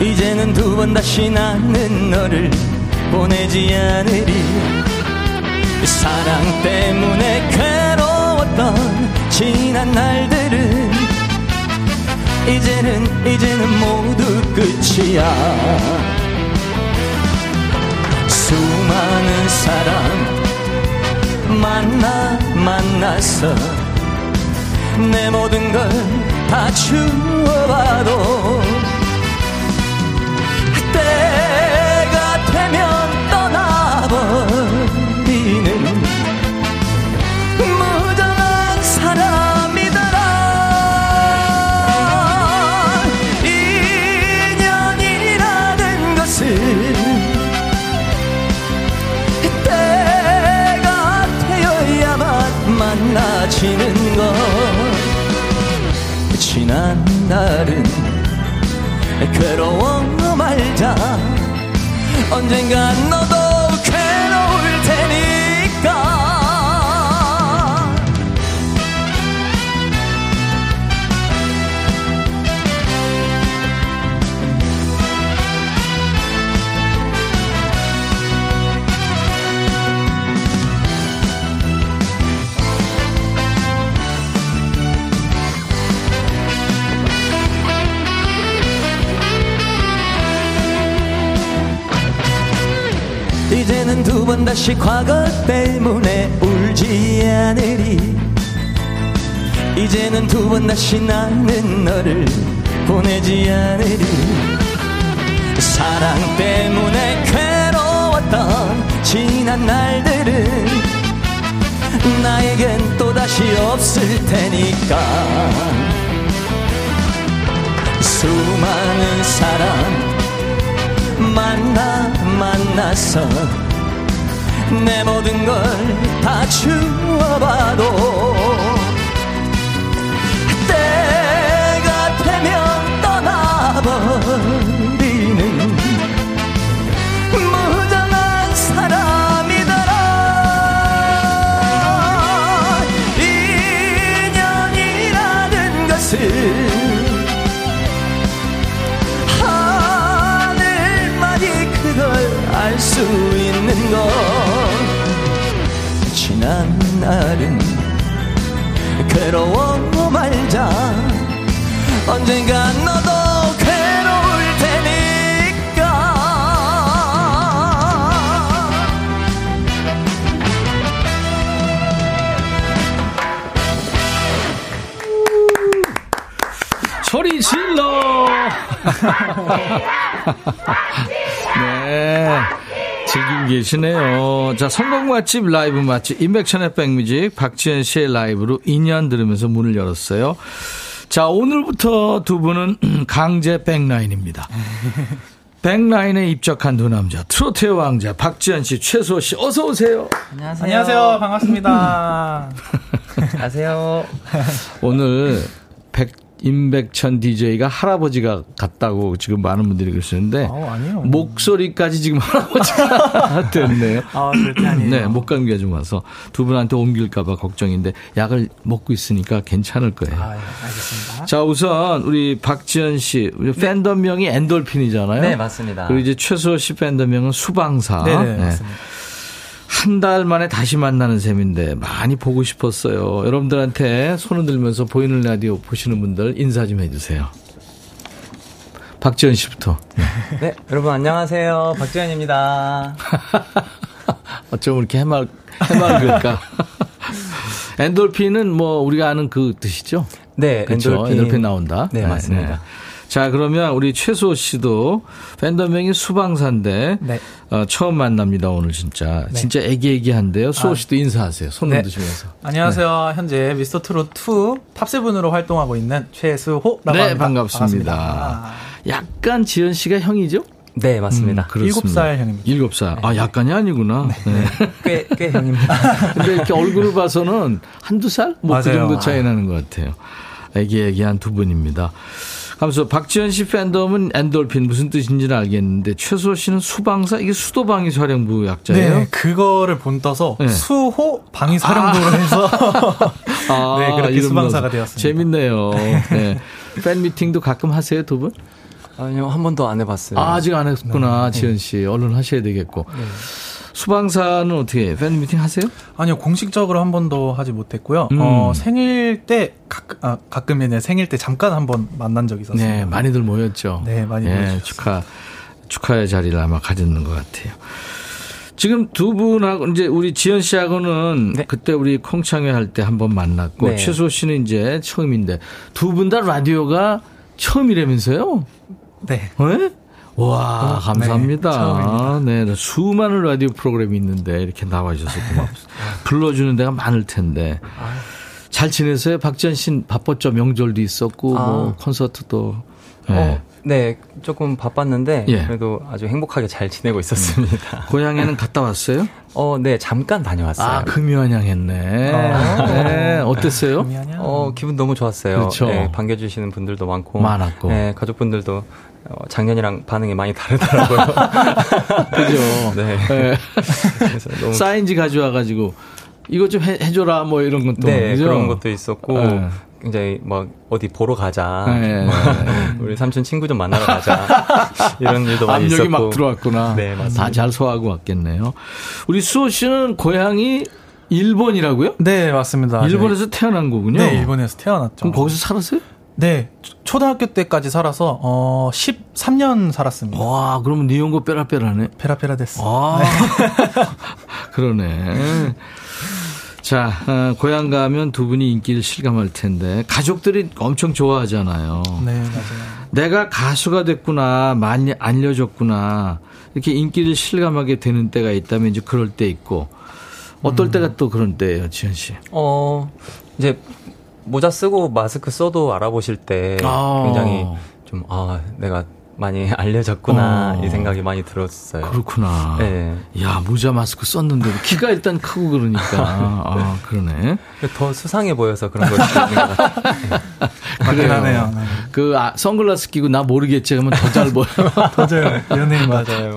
이제는 두 번 다시 나는 너를 보내지 않으리. 사랑 때문에 괴로웠던 지난 날들은 이제는 이제는 모두 끝이야. 수많은 사람 만나 만나서 내 모든 걸 다 주워봐도 날은 괴로워 말자. 언젠간 두 번 다시 과거 때문에 울지 않으리. 이제는 두 번 다시 나는 너를 보내지 않으리. 사랑 때문에 괴로웠던 지난 날들은 나에겐 또다시 없을 테니까. 수많은 사람 만나 만나서 내 모든 걸 다 주워봐도 계시네요. 자, 성공 맛집, 라이브 맛집, 인백천의 백뮤직, 박지현 씨의 라이브로 2년 들으면서 문을 열었어요. 자, 오늘부터 두 분은 강제 백라인입니다. 백라인에 입적한 두 남자, 트로트의 왕자, 박지현 씨, 최소 씨, 어서오세요. 안녕하세요. 안녕하세요. 반갑습니다. 안녕하세요 오늘 백, 임백천 DJ가 할아버지가 같다고 지금 많은 분들이 그러시는데 어, 아니에요. 목소리까지 지금 할아버지가 됐네요. 아, 절대 아니에요. 네, 목감기가 좀 와서 두 분한테 옮길까 봐 걱정인데 약을 먹고 있으니까 괜찮을 거예요. 아, 예, 알겠습니다. 자, 우선 우리 박지현 씨, 우리 팬덤명이 엔돌핀이잖아요. 네, 맞습니다. 그리고 이제 최소 씨 팬덤명은 수방사. 네 네, 네. 맞습니다. 한 달 만에 다시 만나는 셈인데 많이 보고 싶었어요. 여러분들한테 손을 들면서 보이는 라디오 보시는 분들 인사 좀 해주세요. 박지현 씨부터. 네 여러분 안녕하세요 박지현입니다 어쩜 이렇게 해맑, 해맑을까? 엔돌핀은 뭐 우리가 아는 그 뜻이죠? 네 그렇죠. 엔돌핀, 엔돌핀 나온다. 네, 맞습니다. 자, 그러면 우리 최소 씨도 팬덤명이 수방사인데 네. 어, 처음 만납니다 오늘 진짜 진짜 애기애기한데요. 수호 아. 씨도 인사하세요. 손을 네. 드시면서. 안녕하세요. 현재 미스터 트롯 2 탑세븐으로 활동하고 있는 최수호라고 네, 합니다. 반갑습니다. 반갑습니다. 약간 지연 씨가 형이죠? 네 맞습니다 음, 그렇습니다. 일곱 살 형입니다. 일곱 살. 아, 약간이 아니구나. 네. 꽤, 꽤 형입니다 근데 이렇게 얼굴을 봐서는 한두 살? 뭐 그. 정도 차이 나는 것 같아요. 애기애기한 두 분입니다. 하면서 박지현 씨 팬덤은 엔돌핀 무슨 뜻인지는 알겠는데 최소 씨는 수방사 이게 수도 방위 사령부 약자예요? 네, 그거를 본떠서 네. 수호 방위 사령부로 해서 아, 네, 그렇게 이름 수방사가. 되었습니다. 재밌네요. 네. 팬 미팅도 가끔 하세요, 두 분? 아니요, 한 번도 안 해봤어요. 아, 아직 안 했구나, 지현 씨. 얼른 하셔야 되겠고. 수방사는 어떻게 해요? 팬 미팅 하세요? 아니요, 공식적으로 한 번도 하지 못했고요. 음. 어, 생일 때, 가끔, 아, 가끔 이제 생일 때 잠깐 한 번 만난 적이 있었어요. 네, 많이들 모였죠. 네, 많이 예, 모여주셨어요. 축하, 축하의 자리를 아마 가졌는 것 같아요. 지금 두 분하고, 이제 우리 지현 씨하고는 네. 그때 우리 콩창회 할 때 한 번 만났고, 네. 최소 씨는 이제 처음인데, 두 분 다 라디오가 처음이라면서요? 네. 네? 와, 감사합니다. 네, 처음입니다. 네, 수많은 라디오 프로그램이 있는데 이렇게 나와 주셔서 고맙습니다. 불러주는 데가 많을 텐데. 잘 지내세요? 박지현 씨 바빴죠? 명절도 있었고, 뭐, 아. 콘서트도. 네. 어, 네, 조금 바빴는데 예. 그래도 아주 행복하게 잘 지내고 있었습니다. 고향에는 갔다 왔어요? 어, 네, 잠깐 다녀왔어요. 아, 금요한양 했네. 어. 네, 어땠어요? 미안해요. 어, 기분 너무 좋았어요. 그렇죠. 네, 반겨주시는 분들도 많고. 많았고. 네, 가족분들도 어, 작년이랑 반응이 많이 다르더라고요. 그죠? 네. 네. 그래서 너무. 사인지 가져와가지고, 이거 좀 해, 해줘라, 뭐 이런 것도. 네, 그죠? 그런 것도 있었고. 네. 굉장히 막 어디 보러 가자. 네. 우리 삼촌 친구 좀 만나러 가자. 이런 일도 많이 압력이 있었고. 막 들어왔구나. 네, 맞습니다. 다잘 소화하고 왔겠네요. 우리 수호 씨는 고향이 일본이라고요? 네, 맞습니다. 일본에서 태어난 거군요. 네, 일본에서 태어났죠. 그럼 거기서 살았어요? 네, 초- 초등학교 때까지 살아서 어 13년 살았습니다. 와, 그러면 니온고 빼라빼라네. 페라페라 됐어. 아, 그러네. 자, 어, 고향 가면 두 분이 인기를 실감할 텐데 가족들이 엄청 좋아하잖아요. 네, 맞아요. 내가 가수가 됐구나, 많이 알려졌구나 이렇게 인기를 실감하게 되는 때가 있다면 이제 그럴 때 있고 어떨 때가 또 그런 때예요, 지현 씨. 어, 이제 모자 쓰고 마스크 써도 알아보실 때 아. 굉장히 좀, 아, 내가 많이 알려졌구나, 어. 이 생각이 많이 들었어요. 그렇구나. 네. 야, 모자 마스크 썼는데 키가 일단 크고 그러니까. 아, 그러네. 더 수상해 보여서 그런 걸 수도 있는 것 같아요. 네. 그 아, 선글라스 끼고 나 모르겠지 하면 더 잘 보여. 맞아요. 연예인 맞아요.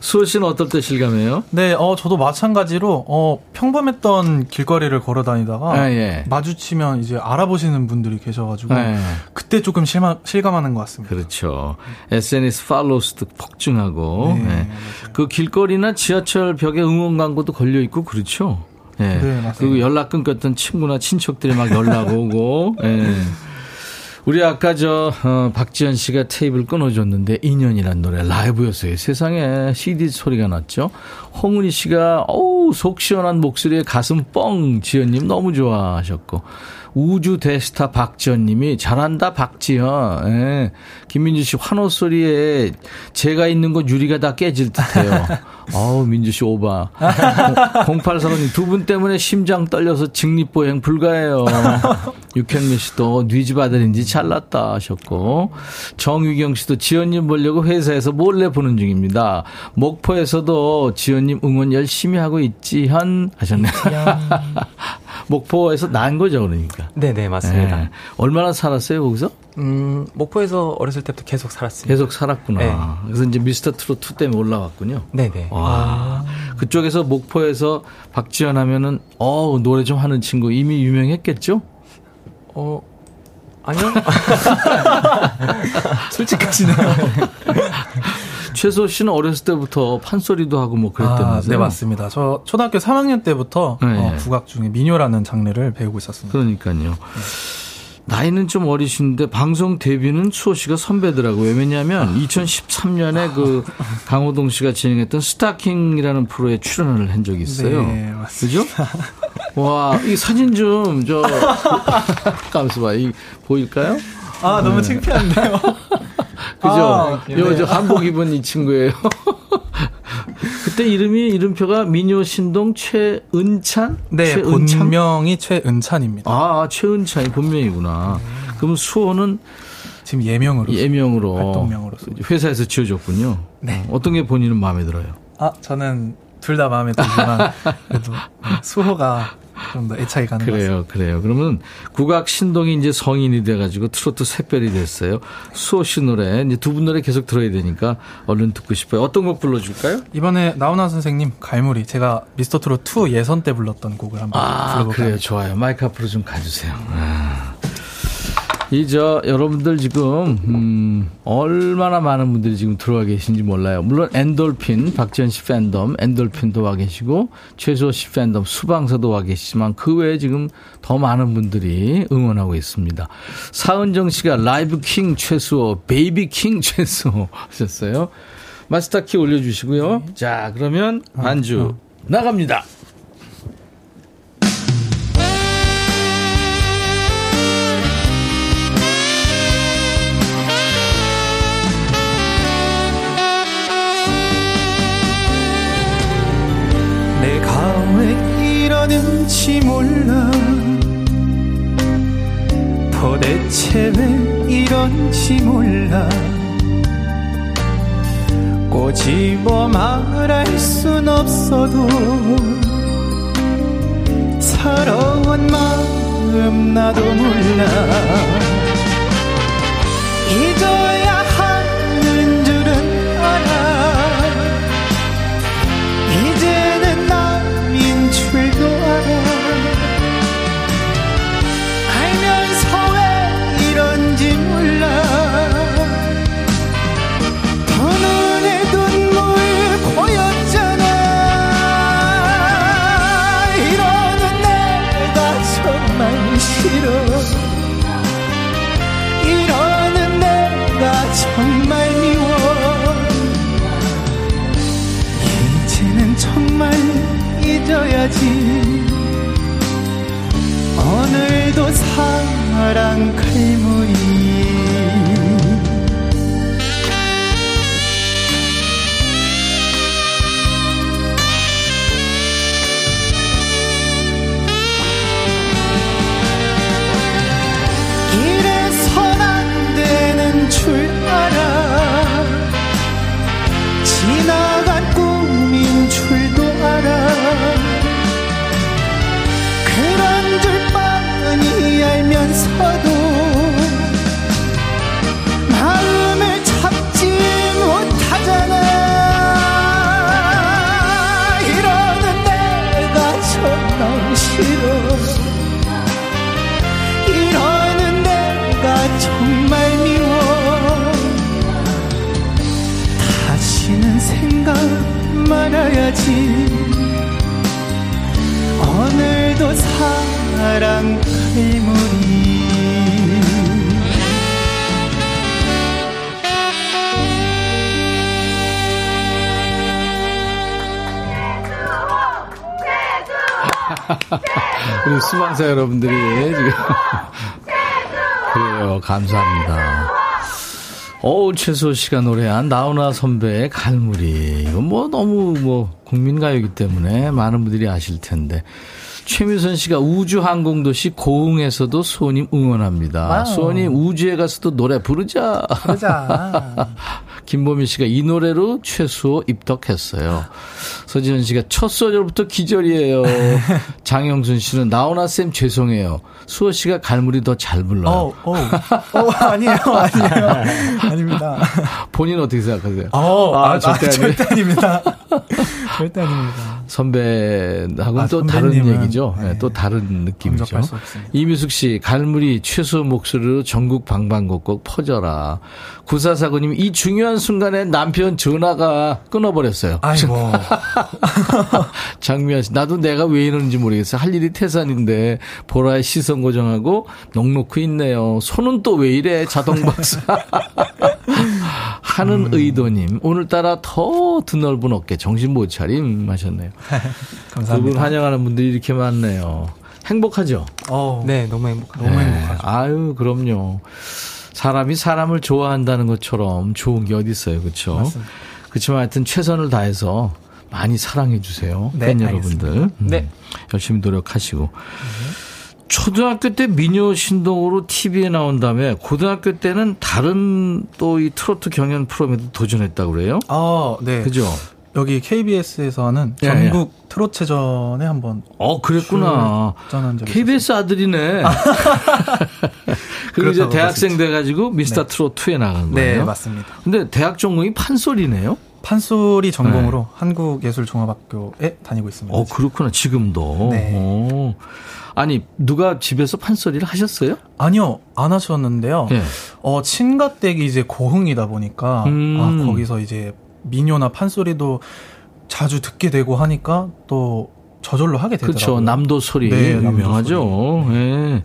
수호 씨는 어떨 때 실감해요? 네, 어, 저도 마찬가지로, 어, 평범했던 길거리를 걸어 다니다가, 아, 예. 마주치면 이제 알아보시는 분들이 계셔가지고, 네. 그때 조금 실마, 실감하는 것 같습니다. 그렇죠. SNS 팔로우스도 폭증하고, 네, 예. 그 길거리나 지하철 벽에 응원 광고도 걸려 있고 그렇죠. 예. 네, 맞습니다. 그리고 연락 끊겼던 친구나 친척들이 막 연락 오고. 예. 우리 아까 저 어, 박지현 씨가 테이블 끊어줬는데 인연이란 노래 라이브였어요. 세상에 CD 소리가 났죠. 홍은희 씨가 어우 속 시원한 목소리에 가슴 뻥 지현님 너무 좋아하셨고 우주 대스타 박지현님이 잘한다 박지현. 예. 김민주 씨 환호 소리에 제가 있는 곳 유리가 다 깨질 듯해요. 어우 민주 씨 오바. 0845님 두 분 때문에 심장 떨려서 직립보행 불가해요. 육현미 씨도 뉘집 아들인지 잘났다 하셨고 정유경 씨도 지연님 보려고 회사에서 몰래 보는 중입니다. 목포에서도 지연님 응원 열심히 하고 있지 현 하셨네요. 목포에서 난 거죠 그러니까. 네, 네, 맞습니다. 예. 얼마나 살았어요 거기서? 음, 목포에서 어렸을 때부터 계속 살았습니다. 계속 살았구나. 네. 그래서 이제 미스터 트롯 2 때문에 올라왔군요. 네, 네. 와. 그쪽에서 목포에서 박지현 하면은 어 노래 좀 하는 친구 이미 유명했겠죠? 어, 아니요? 솔직하시네요. 최소 씨는 어렸을 때부터 판소리도 하고 뭐 아, 그랬다면서요? 네, 맞습니다. 저 초등학교 3학년 때부터 네. 어, 국악 중에 민요라는 장르를 배우고 있었습니다. 그러니까요. 나이는 좀 어리신데 방송 데뷔는 수호 씨가 선배더라고요. 왜냐하면 2013년에 그 강호동 씨가 진행했던 스타킹이라는 프로에 출연을 한 적이 있어요. 네, 맞습니다. 그죠? 와, 이 사진 좀, 저, 가만있어 봐. 이, 보일까요? 아, 너무 창피한데요. 그죠? 아, 요, 네. 저 한복 입은 이 친구예요. 그때 이름이, 이름표가 민요 신동 최은찬? 네, 최은찬? 본명이 최은찬입니다. 아, 최은찬이 본명이구나. 그럼 수호는 지금 예명으로. 예명으로. 활동명으로 쓰고 회사에서 지어줬군요. 네. 어, 어떤 게 본인은 마음에 들어요? 아, 저는 둘 다 마음에 들지만 그래도 수호가 좀 더 애착이 가는 것 그래요, 그래요. 그러면 국악 신동이 이제 성인이 돼가지고 트로트 샛별이 됐어요. 수호 씨 노래 이제 두 분 노래 계속 들어야 되니까 얼른 듣고 싶어요. 어떤 곡 불러줄까요? 이번에 나훈아 선생님 갈무리 제가 미스터 트롯 2 예선 때 불렀던 곡을 한번 아, 불러볼까요? 그래요. 좋아요. 마이크 앞으로 좀 가주세요. 아. 이 저 여러분들 지금 음, 얼마나 많은 분들이 지금 들어와 계신지 몰라요. 물론 엔돌핀 박지현 씨 팬덤 엔돌핀도 와 계시고 최수호 씨 팬덤 수방사도 와 계시지만 그 외에 지금 더 많은 분들이 응원하고 있습니다. 사은정 씨가 live king 최수호, baby king 최수호 하셨어요. 마스터 키 올려주시고요. 자 그러면 반주 나갑니다. 왜 이러는지 몰라. 도대체 왜 이런지 몰라. 꼬집어 말할 순 없어도 서러운 마음 나도 몰라. 잊어야 하는 줄은 알아. 이제 잊어야지. 오늘도 사랑 갈무리 말아야지. 오늘도 사랑 갈무리 우리 수방사 여러분들이 지금 그래요. 감사합니다. 어우 최수호 씨가 노래한 나훈아 선배의 갈무리 이건 뭐 너무 뭐 국민가요이기 때문에 많은 분들이 아실 텐데 최미선 씨가 우주항공도시 고흥에서도 수호님 응원합니다. Wow. 수호님 우주에 가서도 노래 부르자. 그러자. 김보미 씨가 이 노래로 최수호 입덕했어요. 서지현 씨가 첫 소절부터 기절이에요. 장영순 씨는 나훈아 쌤 죄송해요. 수호 씨가 갈무리 더 잘 불러요. 어, 어, 어, 아니에요, 아니에요. 아닙니다. 본인 어떻게 생각하세요? 어, 아, 절대 아, 아니에요. 절대 아닙니다. 절대 아닙니다. 선배하고는 아, 또 다른 얘기죠. 네, 네. 또 다른 느낌이죠. 이미숙 씨, 갈무리 최소 목소리로 전국 방방곡곡 퍼져라. 구사사구님, 이 중요한 순간에 남편 전화가 끊어버렸어요. 아이고. 장미아 씨, 나도 내가 왜 이러는지 모르겠어요. 할 일이 태산인데, 보라의 시선 고정하고, 넉놓고 있네요. 손은 또 왜 이래? 자동 박사. 하는 음. 의도님, 오늘따라 더 드넓은 어깨, 정신 못 차림 하셨네요. 두 분 감사합니다. 환영하는 분들이 이렇게 많네요. 행복하죠? 어, 네, 너무 행복합니다. 너무 네. 행복하죠. 아유, 그럼요. 사람이 사람을 좋아한다는 것처럼 좋은 게 어디 있어요, 그렇죠? 그렇지만 하여튼 최선을 다해서 많이 사랑해 주세요. 네, 팬 알겠습니다. 여러분들. 음, 네. 열심히 노력하시고. 초등학교 때 미녀 신동으로 TV에 나온 다음에 고등학교 때는 다른 또 이 트로트 경연 프로그램에도 도전했다고 그래요? 어, 네. 그죠? 여기 KBS에서 하는 예, 전국 트롯체전에 한번 어, 그랬구나. KBS 아들이네. 그리고 이제 대학생 돼가지고 미스터 트롯 2에 나간 네, 거예요. 맞습니다. 근데 대학 전공이 판소리네요. 판소리 전공으로 한국예술종합학교에 다니고 있습니다. 어, 그렇구나. 지금도. 네. 오. 아니, 누가 집에서 판소리를 하셨어요? 아니요, 안 하셨는데요. 예. 어, 친가 댁이 이제 고흥이다 보니까, 음. 아, 거기서 이제 민요나 판소리도 자주 듣게 되고 하니까 또 저절로 하게 되더라고요. 그렇죠. 남도 소리 네, 유명하죠. 예.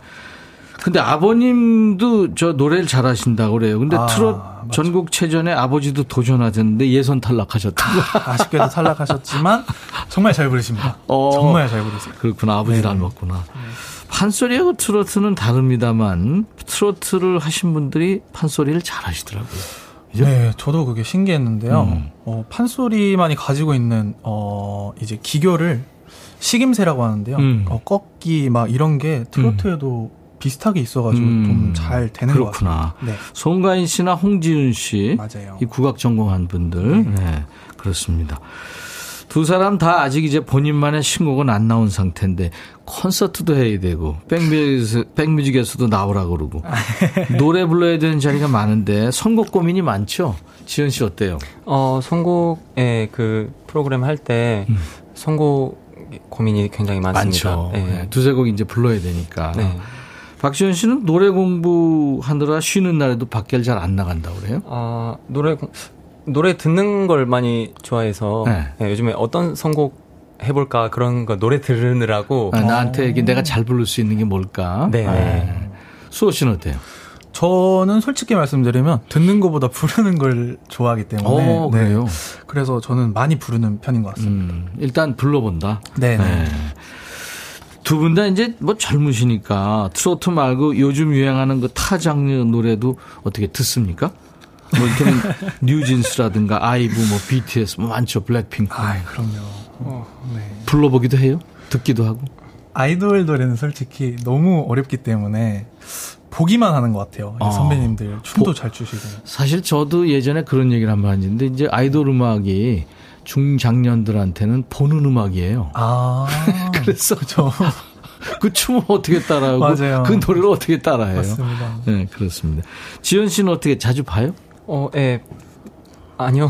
근데 아버님도 저 노래를 잘하신다고 그래요. 근데 아, 트롯 맞죠. 전국 체전에 아버지도 도전하셨는데 예선 탈락하셨다고. 아쉽게도 탈락하셨지만 정말 잘 부르십니다. 어. 정말 잘 부르세요. 그렇구나. 아버지 네. 닮았구나. 판소리하고 트로트는 다릅니다만 트로트를 하신 분들이 판소리를 잘 하시더라고요. 그죠? 네, 저도 그게 신기했는데요. 음. 어, 판소리만이 가지고 있는 어 이제 기교를 식임새라고 하는데요. 음. 어, 꺾기 막 이런 게 트로트에도 비슷하게 있어가지고 음. 좀잘 되는 것 그렇구나. 같아요. 네, 송가인 씨나 홍지윤 씨. 맞아요. 이 국악 전공한 분들. 네. 그렇습니다. 두 사람 다 아직 이제 본인만의 신곡은 안 나온 상태인데 콘서트도 해야 되고 백뮤직, 백뮤직에서도 나오라 그러고 노래 불러야 되는 자리가 많은데 선곡 고민이 많죠. 지현 씨 어때요? 어, 선곡의 그 프로그램 할때 음. 선곡 고민이 굉장히 많습니다. 많죠. 네. 네, 두세 곡 이제 불러야 되니까. 네. 박지현 씨는 노래 공부하느라 쉬는 날에도 밖에 잘 안 나간다고 그래요? 아, 노래 공- 노래 듣는 걸 많이 좋아해서 네. 네, 요즘에 어떤 선곡 해볼까 그런 거 노래 들으느라고 아, 나한테 이게 내가 잘 부를 수 있는 게 뭘까? 네. 아, 수호 씨는 어때요? 저는 솔직히 말씀드리면 듣는 것보다 부르는 걸 좋아하기 때문에 어, 그래요? 그래서 저는 많이 부르는 편인 것 같습니다. 음, 일단 불러본다. 네, 네. 두 분 다 이제 뭐 젊으시니까 트로트 말고 요즘 유행하는 그 타 장르 노래도 어떻게 듣습니까? 뭐 이를테면 뉴진스라든가 아이브, 뭐 BTS 뭐 많죠. 블랙핑크. 아, 그럼요. 어, 네. 불러보기도 해요? 듣기도 하고. 아이돌 노래는 솔직히 너무 어렵기 때문에 보기만 하는 것 같아요. 아. 선배님들 춤도 보- 잘 추시고. 사실 저도 예전에 그런 얘기를 한 번 했는데 이제 아이돌 음악이 중장년들한테는 보는 음악이에요. 아, 그래서 그렇죠. 그 춤을 어떻게 따라하고 맞아요. 그 노래를 어떻게 따라해요? 맞습니다. 네, 그렇습니다. 지현 씨는 어떻게 자주 봐요? 어, 예. 아니요.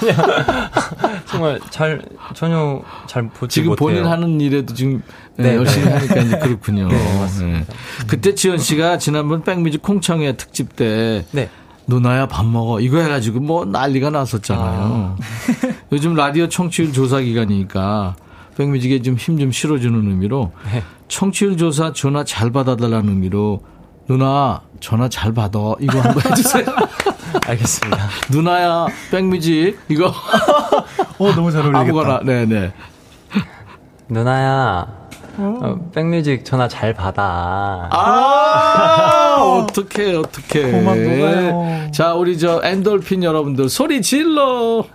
아니요. 정말 잘 전혀 잘 보지 지금 못해요. 본인 하는 일에도 지금 네, 네, 열심히 네. 하니까 이제 그렇군요. 네, 맞습니다. 네. 그때 지현 씨가 지난번 백뮤직 콩청회 특집 때 네. 누나야 밥 먹어 이거 해가지고 뭐 난리가 났었잖아요. 요즘 라디오 청취율 조사 기간이니까 백뮤직에 좀 힘좀 실어주는 의미로 네. 청취율 조사 전화 잘 받아달라는 의미로 누나 전화 잘 받아 이거 한번 해주세요. 알겠습니다. 누나야 백뮤직 이거 어, 너무 잘 어울리겠다. 아무거나 네네. 누나야. 어, 백뮤직 전화 잘 받아. 아, 어떡해, 어떡해. 고만 녹아요. 자, 우리 저 엔돌핀 여러분들 소리 질러.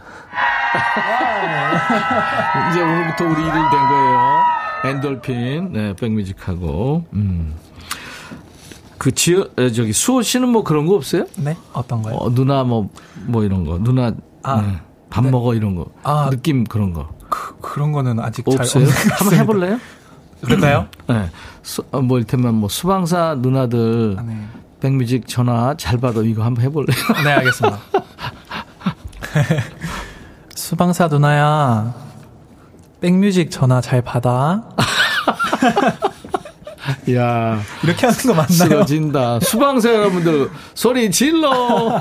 이제 오늘부터 우리 일일 된 거예요. 엔돌핀, 네, 백뮤직하고, 음. 그 지어, 에, 저기 수호 씨는 뭐 그런 거 없어요? 네, 어떤 거요? 어, 누나 뭐, 뭐 이런 거. 누나, 아, 네, 밥 먹어 이런 거. 아. 느낌 그런 거. 그, 그런 거는 아직 없어요? 한번. 해볼래요? 그럴까요? 네. 수, 어, 뭐 이를테면 뭐 수방사 누나들 아, 네. 백뮤직 전화 잘 받아 이거 한번 해볼래요? 네, 알겠습니다. 수방사 누나야, 백뮤직 전화 잘 받아. 야 이렇게 하는 거 맞나요? 쓰러진다. 수방사 여러분들 소리 질러.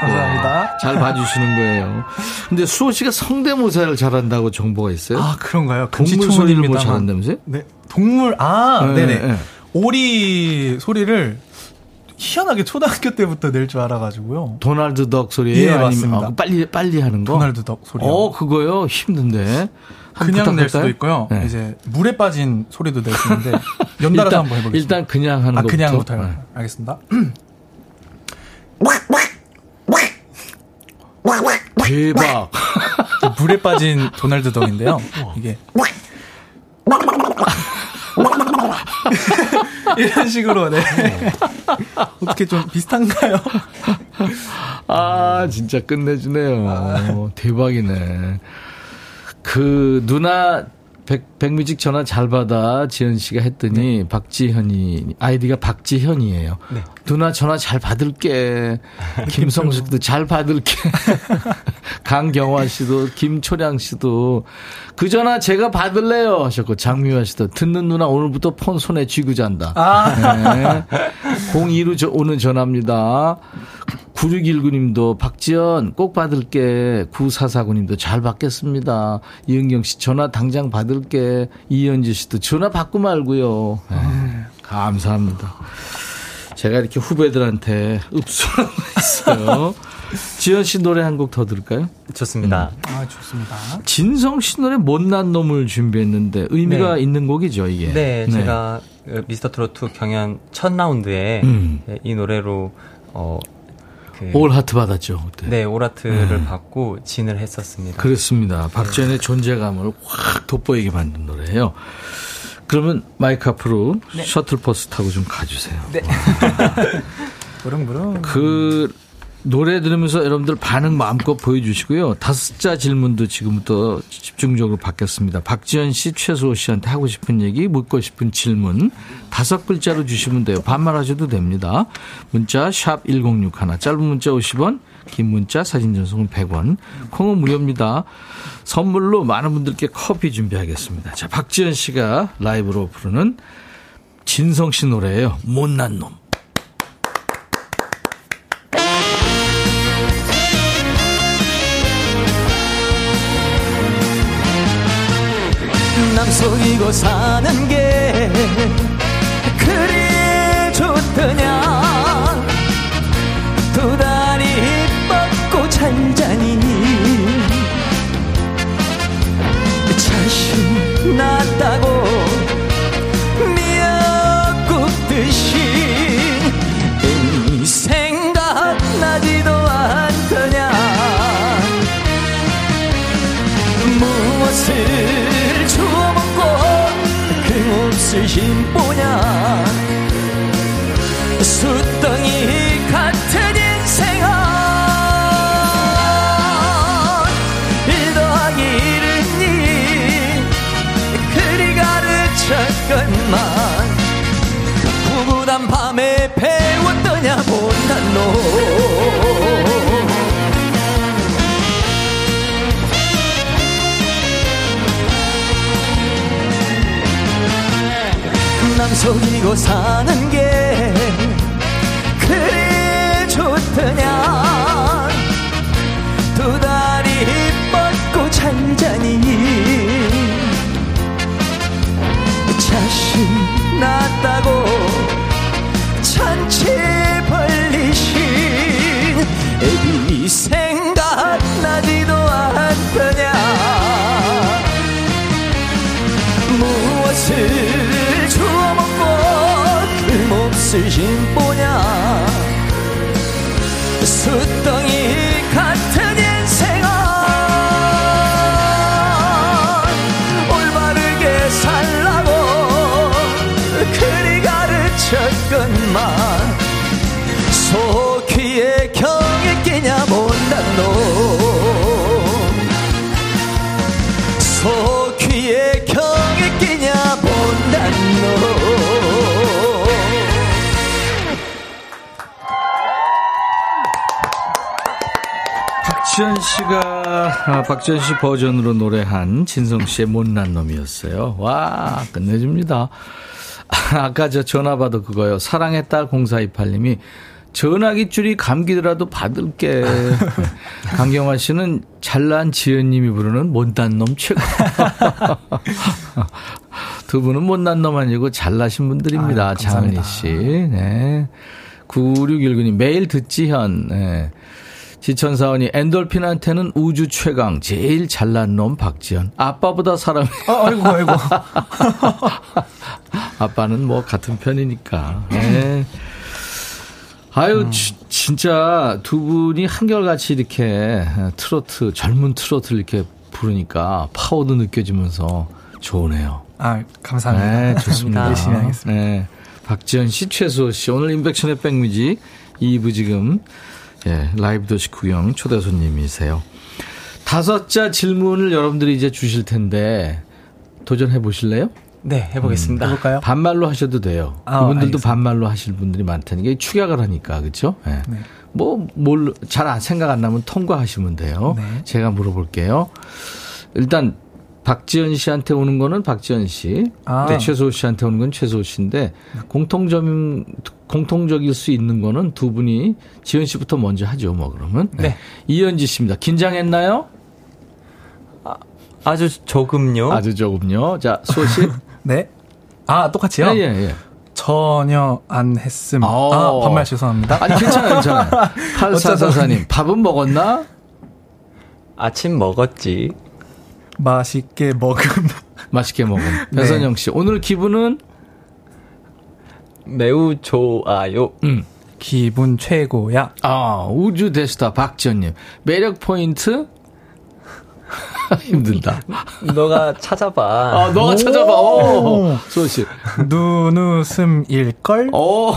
감사합니다. 잘 봐주시는 거예요. 근데 수호 씨가 성대모사를 잘한다고 정보가 있어요? 아, 그런가요? 동물 소리를 뭐. 잘한다면서요? 네, 동물, 아, 네, 네, 네 네. 오리 소리를 희한하게 초등학교 때부터 낼 줄 알아가지고요. 도날드 덕 소리예요? 예, 아니면 맞습니다. 어, 빨리 빨리 하는 거? 도날드 덕 소리요. 어 그거요 힘든데. 그냥 낼? 수도 있고요. 네. 이제 물에 빠진 소리도 낼 수 있는데 연달아서 일단, 한번 해보겠습니다. 일단 그냥 하는 아, 거부터. 그냥부터요. 네. 알겠습니다. 대박. 물에 빠진 도날드 덕인데요. 이게 이런 식으로 네. 어떻게 좀 비슷한가요? 아, 진짜 끝내주네요. 대박이네. 그, 누나 백, 백뮤직 전화 잘 받아 지현 씨가 했더니 네. 박지현이 아이디가 박지현이에요. 네. 누나 전화 잘 받을게. 김성숙도 잘 받을게. 강경화 씨도 김초량 씨도 그 전화 제가 받을래요 하셨고 장미화 씨도 듣는 누나 오늘부터 폰 손에 쥐고 잔다. 아. 네. 02로 오는 전화입니다. 9619님도 박지연 꼭 받을게. 9449님도 잘 받겠습니다. 이은경 씨 전화 당장 받을게. 이현지 씨도 전화 받고 말고요. 네, 감사합니다. 제가 이렇게 후배들한테 읍수하고 있어요. 지현 씨 노래 한 곡 더 들을까요? 좋습니다. 음. 아, 좋습니다. 진성 씨 노래 못난 놈을 준비했는데 의미가 네. 있는 곡이죠, 이게. 네, 네. 제가 미스터 트로트 경연 첫 라운드에 음. 이 노래로 어, 그 올 하트 받았죠. 그때. 네, 올 하트를 네. 받고 진을 했었습니다. 그렇습니다. 박지현의 존재감을 확 돋보이게 만든 노래예요. 그러면 마이크 앞으로 네. 셔틀버스 타고 좀 가주세요. 네. 부릉부릉. 그 노래 들으면서 여러분들 반응 마음껏 보여주시고요. 다섯 자 질문도 지금부터 집중적으로 받겠습니다. 박지현 씨, 최수호 씨한테 하고 싶은 얘기, 묻고 싶은 질문 다섯 글자로 주시면 돼요. 반말하셔도 됩니다. 문자 샵 1061, 짧은 문자 50원, 긴 문자 사진 전송은 100원, 콩은 무료입니다. 선물로 많은 분들께 커피 준비하겠습니다. 자, 박지현 씨가 라이브로 부르는 진성 씨 노래예요. 못난 놈. 속이고 사는 게 그리 좋더냐? 두다 속이고 사는 게 무엇 씨가 아, 박지현 씨 버전으로 노래한 진성 씨의 못난 놈이었어요. 와 끝내줍니다. 아까 저 전화 받아 그거요. 사랑의 딸 0428님이 전화기 줄이 감기더라도 받을게. 강경화 씨는 잘난 지연님이 부르는 못난 놈 최고. 두 분은 못난 놈 아니고 잘나신 분들입니다. 장은희 씨. 네. 9619님 매일 듣지 현. 네. 지천사원이 엔돌핀한테는 우주 최강 제일 잘난 놈 박지현 아빠보다 사랑해 아, 아이고 아이고. 아빠는 뭐 같은 편이니까. 네. 아유 음. 지, 진짜 두 분이 한결같이 이렇게 트로트 젊은 트로트를 이렇게 부르니까 파워도 느껴지면서 좋으네요. 아 감사합니다. 네, 좋습니다. 열심히 하겠습니다. 네. 박지현 씨 최수호 씨. 오늘 인백션의 백뮤직 2부 지금 예, 라이브 도시 구경 초대 손님이세요. 다섯 자 질문을 여러분들이 이제 주실 텐데 도전해 보실래요? 네, 해보겠습니다. 음, 해볼까요? 반말로 하셔도 돼요. 아, 그분들도 알겠습니다. 반말로 하실 분들이 많다니까 이게 축약을 하니까 그렇죠? 예. 네. 뭐뭘잘 생각 안 나면 통과하시면 돼요. 네. 제가 물어볼게요. 일단 박지현 씨한테 오는 거는 박지현 씨, 아. 네, 최소호 씨한테 오는 건 최소호 씨인데 공통점 공통적일 수 있는 거는 두 분이 지현 씨부터 먼저 하죠. 뭐 그러면 네. 이현지 씨입니다. 긴장했나요? 아주 조금요. 아주 조금요. 자, 소호 씨. 네. 아, 똑같이요? 예, 예, 예. 전혀 안 했음. 어. 아, 반말 죄송합니다. 아니 괜찮아요, 괜찮아요. 팔사사사님 밥은 먹었나? 아침 먹었지. 맛있게 먹음. 맛있게 먹은 네. 배선영 씨. 오늘 기분은 매우 좋아요. 음. 기분 최고야. 아, 우주 대스타 박지현님. 매력 포인트? 힘들다. 너가 찾아봐. 아, 너가 찾아봐. 오, 소씨. 눈웃음일걸? 오,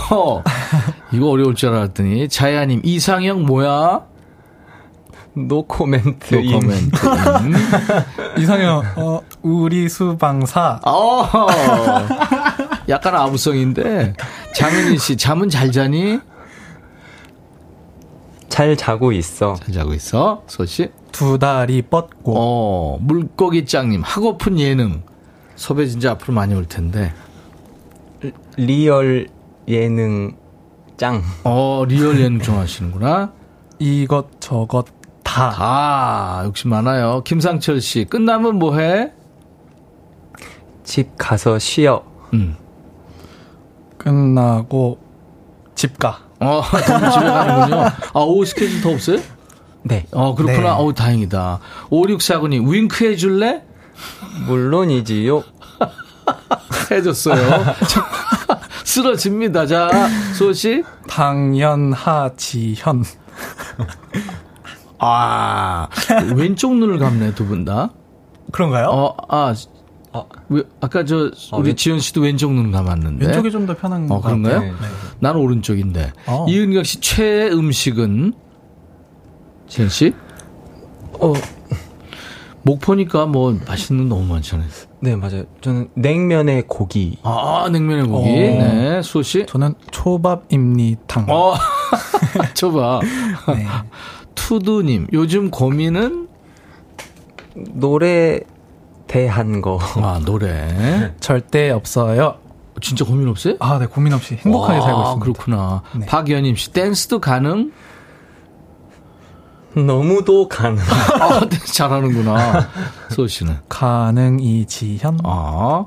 이거 어려울 줄 알았더니. 자야님, 이상형 뭐야? No comment. No comment. 음. 이상형, 어, 우리 수방사. 어, 약간 아부성인데. 장은희 씨, 잠은 잘 자니? 잘 자고 있어. 잘 자고 있어. 수호 씨. 두 다리 뻗고. 어, 물고기 짱님, 하고픈 예능. 섭외 진짜 앞으로 많이 올 텐데. real 예능 짱. 어, real 예능 좋아하시는구나. 이것 저것 다. 아, 역시 많아요. 김상철 씨, 끝나면 뭐 해? 집 가서 쉬어. 음. 끝나고 집 가. 어, 집에 가는군요. 아, 오후 스케줄 더 없어요? 네. 어, 그렇구나. 네. 어우, 다행이다. 5649님, 윙크 해줄래? 물론이지요. 해줬어요. 쓰러집니다. 자, 소씨. 당연하지현. 아, 왼쪽 눈을 감네, 두 분 다. 그런가요? 어, 아, 아, 왜, 아까 저, 아, 우리 왼- 지현 씨도 왼쪽 눈 감았는데. 왼쪽이 좀 더 편한 어, 것 그런가요? 같아요. 네. 난 오른쪽인데. 어. 이은경 씨 최애 음식은 지현 씨? 어, 목포니까 뭐 맛있는 거 너무 많잖아요. 네, 맞아요. 저는 냉면에 고기. 아, 냉면의 고기. 어. 네, 수호 씨. 저는 초밥입니탕. 어, 줘봐. 네. 투두님, 요즘 고민은? 노래 대한 거. 아, 노래. 절대 없어요. 진짜 고민 없어요? 아, 네, 고민 없이 행복하게 와, 살고 있습니다. 그렇구나. 네. 박연임 씨, 댄스도 가능? 너무도 가능. 아, 댄스 잘하는구나. 수호 씨는. 가능이지현. 아,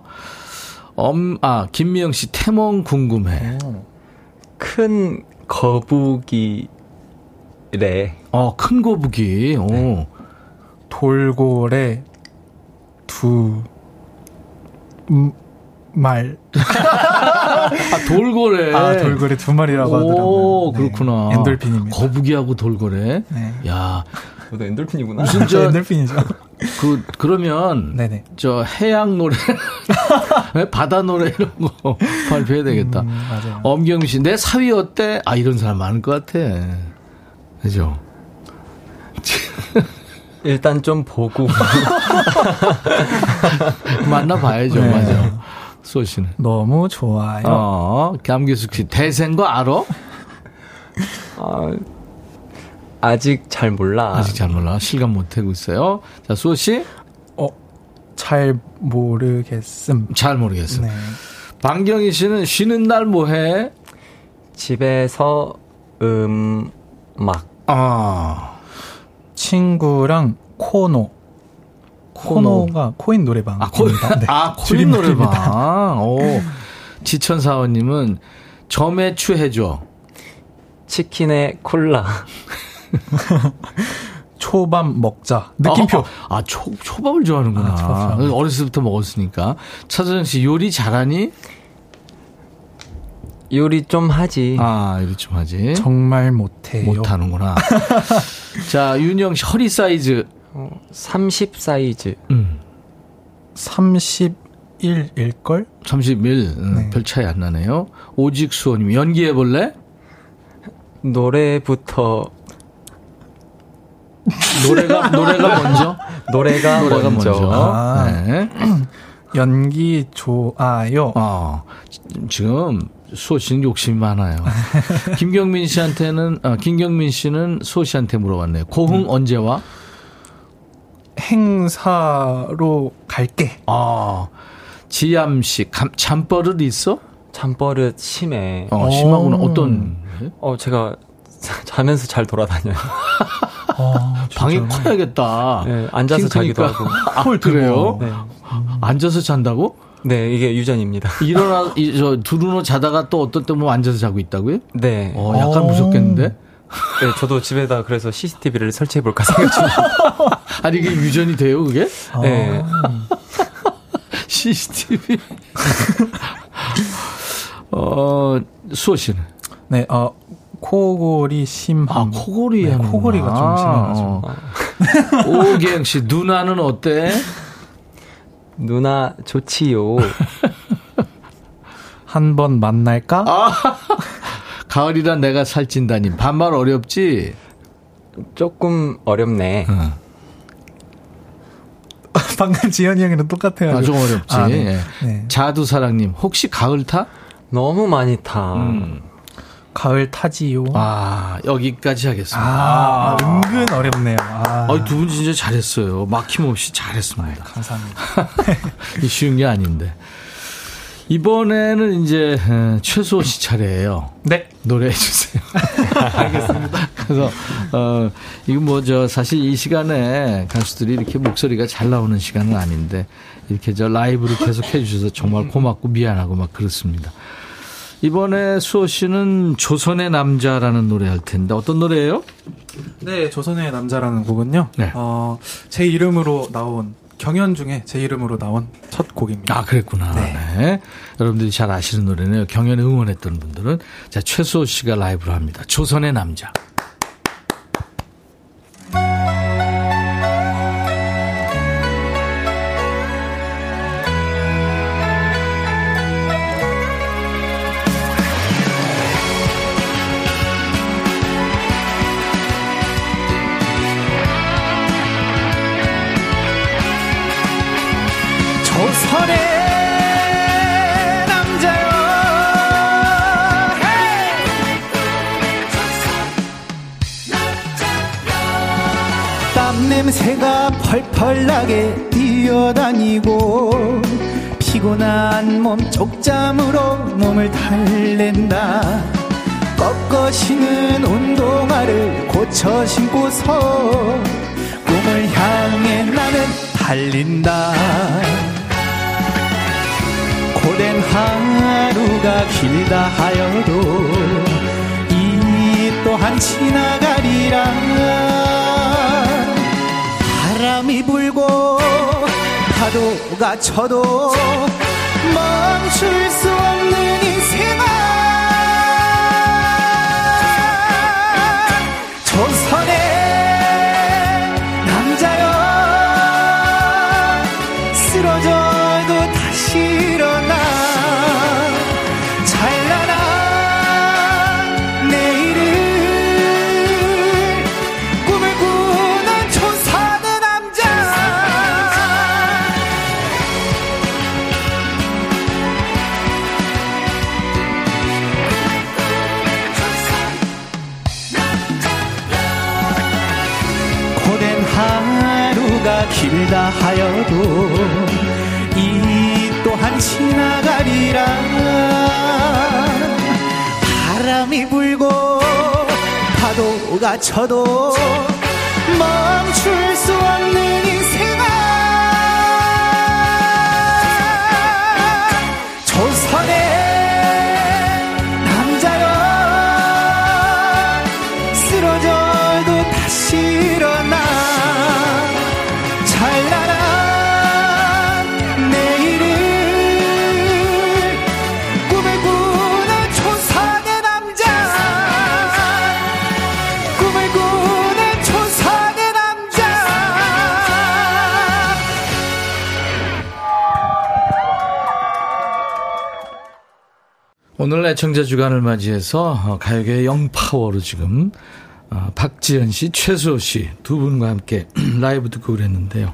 엄, 아, 김미영 씨, 태몽 궁금해. 큰 거북이 래. 어, 큰 거북이. 오. 돌고래 두 음, 말. 아, 돌고래. 아, 돌고래 두 마리라고 하더라고요. 오, 네. 그렇구나. 엔돌핀입니다. 거북이하고 돌고래. 네. 야, 너도 엔돌핀이구나. 무슨 저, 엔돌핀이죠. 그, 그러면. 네네. 저 해양 노래, 네, 바다 노래 이런 거 발표해야 되겠다. 음, 맞아요. 엄경미 씨, 내 사위 어때? 아, 이런 사람 많을 것 같아. 그죠? 일단 좀 보고. 만나봐야죠, 네. 맞아. 수호 씨는. 너무 좋아요. 어, 감기숙 씨, 대생 거 알아? 아, 아직 잘 몰라. 아직 잘 몰라. 실감 못 하고 있어요. 자, 수호 씨? 어, 잘 모르겠음. 잘 모르겠어. 네. 방경희 씨는 쉬는 날 뭐 해? 집에서 음악. 아, 친구랑 코노. 코노 가 코인 노래방. 아, 코, 네. 아, 코인. 노래방. 오. 지천사원님은 점에 추해줘. 치킨에 콜라. 초밥 먹자. 느낌표. 아, 아, 초, 초밥을 좋아하는구나. 아, 초밥. 어렸을 때부터 먹었으니까. 차서정 씨 요리 잘하니? 요리 좀 하지. 아, 이리 좀 하지. 정말 못해요. 못하는구나. 자, 윤영 씨 허리 사이즈. 30 사이즈. 음, 31일걸? 31. 음, 네. 별 차이 안 나네요. 오직 수호님 연기해볼래? 노래부터 노래가 노래가 먼저 노래가, 노래가 먼저. 먼저. 아. 네. 연기 좋아요. 어, 지금 수호 씨는 욕심이 많아요. 김경민 씨한테는 아, 김경민 씨는 수호 씨한테 물어봤네요. 고흥 음. 언제 와? 행사로 갈게. 아, 지암 씨 감, 잠버릇 있어? 잠버릇 심해. 어, 심하구나. 오. 어떤 어, 제가 자면서 잘 돌아다녀요. 아, 방이 커야겠다. 네, 앉아서 자기도 하고. 아, 그래요? 네. 앉아서 잔다고? 네, 이게 유전입니다. 일어나 이, 저 두루노 자다가 또 어떤 때 보면 앉아서 자고 있다고요? 네. 어, 약간 오. 무섭겠는데? 네, 저도 집에다 그래서 CCTV를 설치해 볼까 생각 중이에요. 아니 이게 유전이 돼요, 그게? 네. CCTV. 어, 수호 씨는? 네, 어, 코골이 심함. 아, 코골이 네. 코골이가 좀 심해가지고. 어. 오기행 씨, 누나는 어때? 누나 좋지요. 한 번 만날까? 아, 가을이라 내가 살찐다님. 반말 어렵지? 조금 어렵네. 방금 지현이 형이랑 똑같아요. 아, 좀 어렵지. 아, 네. 예. 네. 자두사랑님, 혹시 가을 타? 너무 많이 타. 음. 가을 타지요. 아, 여기까지 하겠습니다. 아, 은근 어렵네요. 아, 아, 두분 진짜 잘했어요. 막힘없이 잘했습니다. 감사합니다. 이 쉬운 게 아닌데. 이번에는 이제 에, 최수호 씨 차례예요. 네. 노래해 주세요. 알겠습니다. 그래서 어 이거 뭐 저 사실 이 시간에 가수들이 이렇게 목소리가 잘 나오는 시간은 아닌데 이렇게 저 라이브를 계속 해 주셔서 정말 고맙고 미안하고 막 그렇습니다. 이번에 수호 씨는 조선의 남자라는 노래 할 텐데 어떤 노래예요? 네, 조선의 남자라는 곡은요. 네. 어, 제 이름으로 나온 경연 중에 제 이름으로 나온 첫 곡입니다. 아, 그랬구나. 네. 여러분들이 잘 아시는 노래네요. 경연에 응원했던 분들은. 자, 최수호 씨가 라이브로 합니다. 조선의 남자. 냄새가 펄펄 나게 뛰어다니고 피곤한 몸 쪽잠으로 몸을 달랜다. 꺾어시는 운동화를 고쳐 신고서 꿈을 향해 나는 달린다. 고된 하루가 길다 하여도 이 또한 지나가리라 바람이 불고 파도가 쳐도 멈출 수 없는 인 파도가 쳐도 멈출 수 없는 인생아 조선의 오늘 애청자 주간을 맞이해서 어, 가요계의 영파워로 지금 어, 박지현 씨, 최수호 씨 두 분과 함께 라이브 듣고 그랬는데요.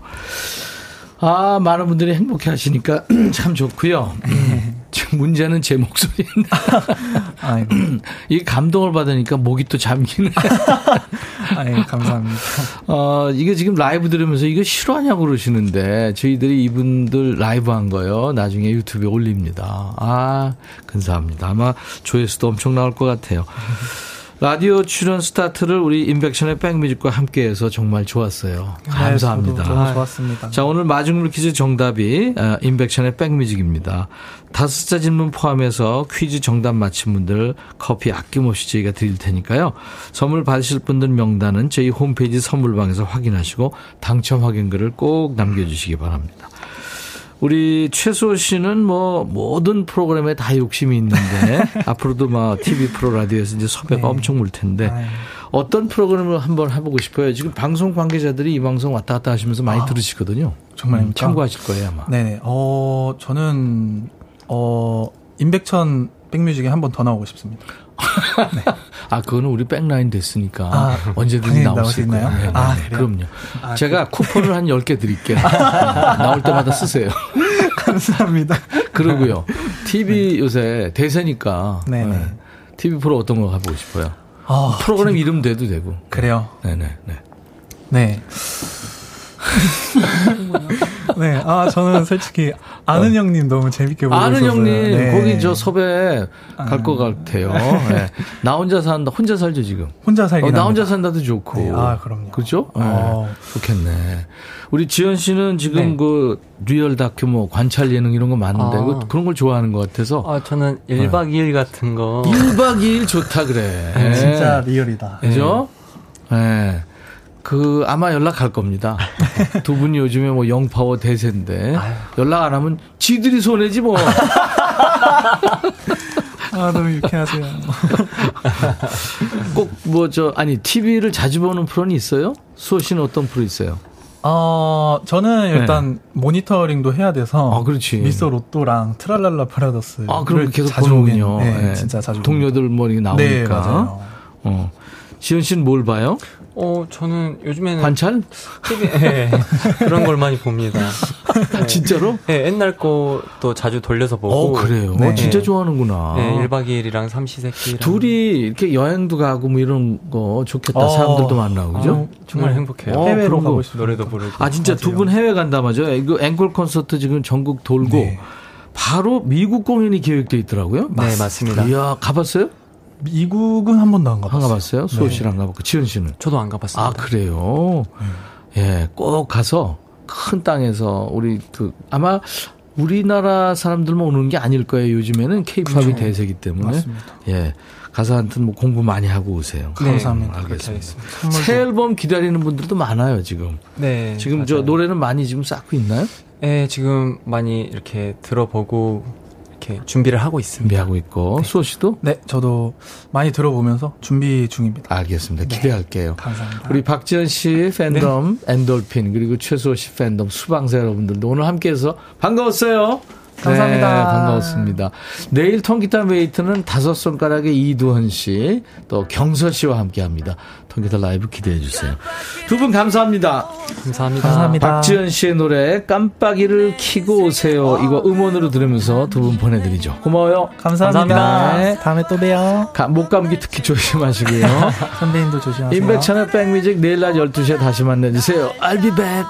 아, 많은 분들이 행복해 하시니까 참 좋고요. 지금 문제는 제 목소리인데. 이 감동을 받으니까 목이 또 잠기네. 예, 감사합니다. 어, 이게 지금 라이브 들으면서 이거 실화냐고 그러시는데 저희들이 이분들 라이브 한 거요. 나중에 유튜브에 올립니다. 아, 근사합니다. 아마 조회수도 엄청 나올 것 같아요. 라디오 출연 스타트를 우리 인백션의 백뮤직과 함께해서 정말 좋았어요. 네, 감사합니다. 저도 너무 좋았습니다. 자, 오늘 마중물 퀴즈 정답이 어, 인백션의 백뮤직입니다. 다섯 자 질문 포함해서 퀴즈 정답 맞힌 분들 커피 아낌없이 저희가 드릴 테니까요. 선물 받으실 분들 명단은 저희 홈페이지 선물방에서 확인하시고 당첨 확인글을 꼭 남겨주시기 바랍니다. 우리 최수호 씨는 뭐 모든 프로그램에 다 욕심이 있는데 앞으로도 막 TV 프로 라디오에서 이제 섭외가 네. 엄청 물 텐데 아유. 어떤 프로그램을 한번 해보고 싶어요. 지금 방송 관계자들이 이 방송 왔다 갔다 하시면서 많이 들으시거든요. 정말입니까? 음, 참고하실 거예요 아마. 네네. 어, 저는, 어, 임백천 백뮤직에 한 번 더 나오고 싶습니다. 아, 그거는 우리 백라인 됐으니까 아, 언제든지 나올 수. 있나요? 네, 네, 아, 네. 그럼요. 아, 제가 쿠폰을 한 10개 드릴게요. 나올 때마다 쓰세요. 감사합니다. 그러고요. TV 요새 대세니까. 네네. 네. TV 프로 어떤 거 가보고 싶어요? 아, 프로그램 이름 돼도 되고. 그래요. 네네. 네. 네. 네. 아, 저는 솔직히 아는 형님 너무 재밌게 보고 어. 아는 있었어요. 형님 네. 거기 저 섭외 갈것 같아요. 네. 나 혼자 산다. 혼자 살죠 지금. 혼자 살긴 어, 나 혼자 합니다. 산다도 좋고. 네, 아, 그럼요. 그죠? 네. 어. 좋겠네. 우리 지현 씨는 지금 네. 그 real 다큐 뭐 관찰 예능 이런 거 많은데 아. 그- 그런 걸 좋아하는 것 같아서 아, 저는 1박 2일 같은 거. 1박 2일 좋다 그래. 네, 진짜 real이다. 그죠? 네. 그 아마 연락할 겁니다. 두 분이 요즘에 뭐 young power 대세인데 연락 안 하면 지들이 손해지 뭐. 아, 너무 유쾌하세요. 꼭 뭐 저 아니 TV를 자주 보는 프로는 있어요? 수호 씨는 어떤 프로 있어요? 어, 저는 일단 모니터링도 해야 돼서 네. 아, 그렇지. 미스터 로또랑 트랄랄라 파라더스 아, 그럼 계속 자주 보는군요. 보긴, 네, 네. 진짜 자주 동료들 뭐 이렇게 나오니까. 네, 맞아요. 어. 지현 씨는 뭘 봐요? 어, 저는 요즘에는 관찰? TV, 예, 그런 걸 많이 봅니다. 네. 진짜로? 예, 옛날 것도 자주 돌려서 보고. 어, 그래요. 네. 진짜 좋아하는구나. 예, 1박 2일이랑 삼시세끼랑. 둘이 이렇게 여행도 가고 뭐 이런 거 좋겠다. 어. 사람들도 만나고, 그죠? 아, 정말 네. 행복해요. 어, 해외로 그런 거. 가고 싶어요. 노래도 부르고. 아, 진짜 두 분 해외 간다마죠? 이거 앵콜 콘서트 지금 전국 돌고 네. 바로 미국 공연이 계획돼 있더라고요. 네, 맞습니다. 이야, 가봤어요? 미국은 한 번도 안안 가봤어요. 가봤어요? 수호 네. 씨랑 가봤고, 지현 씨는? 저도 안 가봤습니다. 아, 그래요? 예, 꼭 가서 큰 땅에서 우리 그, 아마 우리나라 사람들만 오는 게 아닐 거예요. 요즘에는 케이팝이 대세기 때문에. 맞습니다. 예. 가서 하여튼 뭐 공부 많이 하고 오세요. 네, 감사합니다. 알겠습니다. 새 앨범 기다리는 분들도 많아요, 지금. 네. 지금 저 맞아요. 노래는 많이 지금 쌓고 있나요? 예, 지금 많이 이렇게 들어보고 이렇게 준비를 하고 있습니다. 준비하고 있고. 수호 씨도? 네, 저도 많이 들어보면서 준비 중입니다. 알겠습니다. 기대할게요. 감사합니다. 우리 박지현 씨 팬덤 엔돌핀 그리고 최수호 씨 팬덤 수방사 여러분들도 오늘 함께해서 반가웠어요. 감사합니다. 네, 반가웠습니다. 내일 통기타 mate는 다섯 손가락의 이두헌 씨, 또 경서 씨와 함께 합니다. 통기타 라이브 기대해 주세요. 두 분 감사합니다. 감사합니다. 감사합니다. 박지현 씨의 노래 깜빡이를 키고 오세요. 이거 음원으로 들으면서 두 분 보내드리죠. 고마워요. 감사합니다. 감사합니다. 네. 다음에 또 봬요. 가- 목감기 특히 조심하시고요. 선배님도 조심하세요. 임백천의 백뮤직 내일 낮 12시에 다시 만나주세요. I'll be back.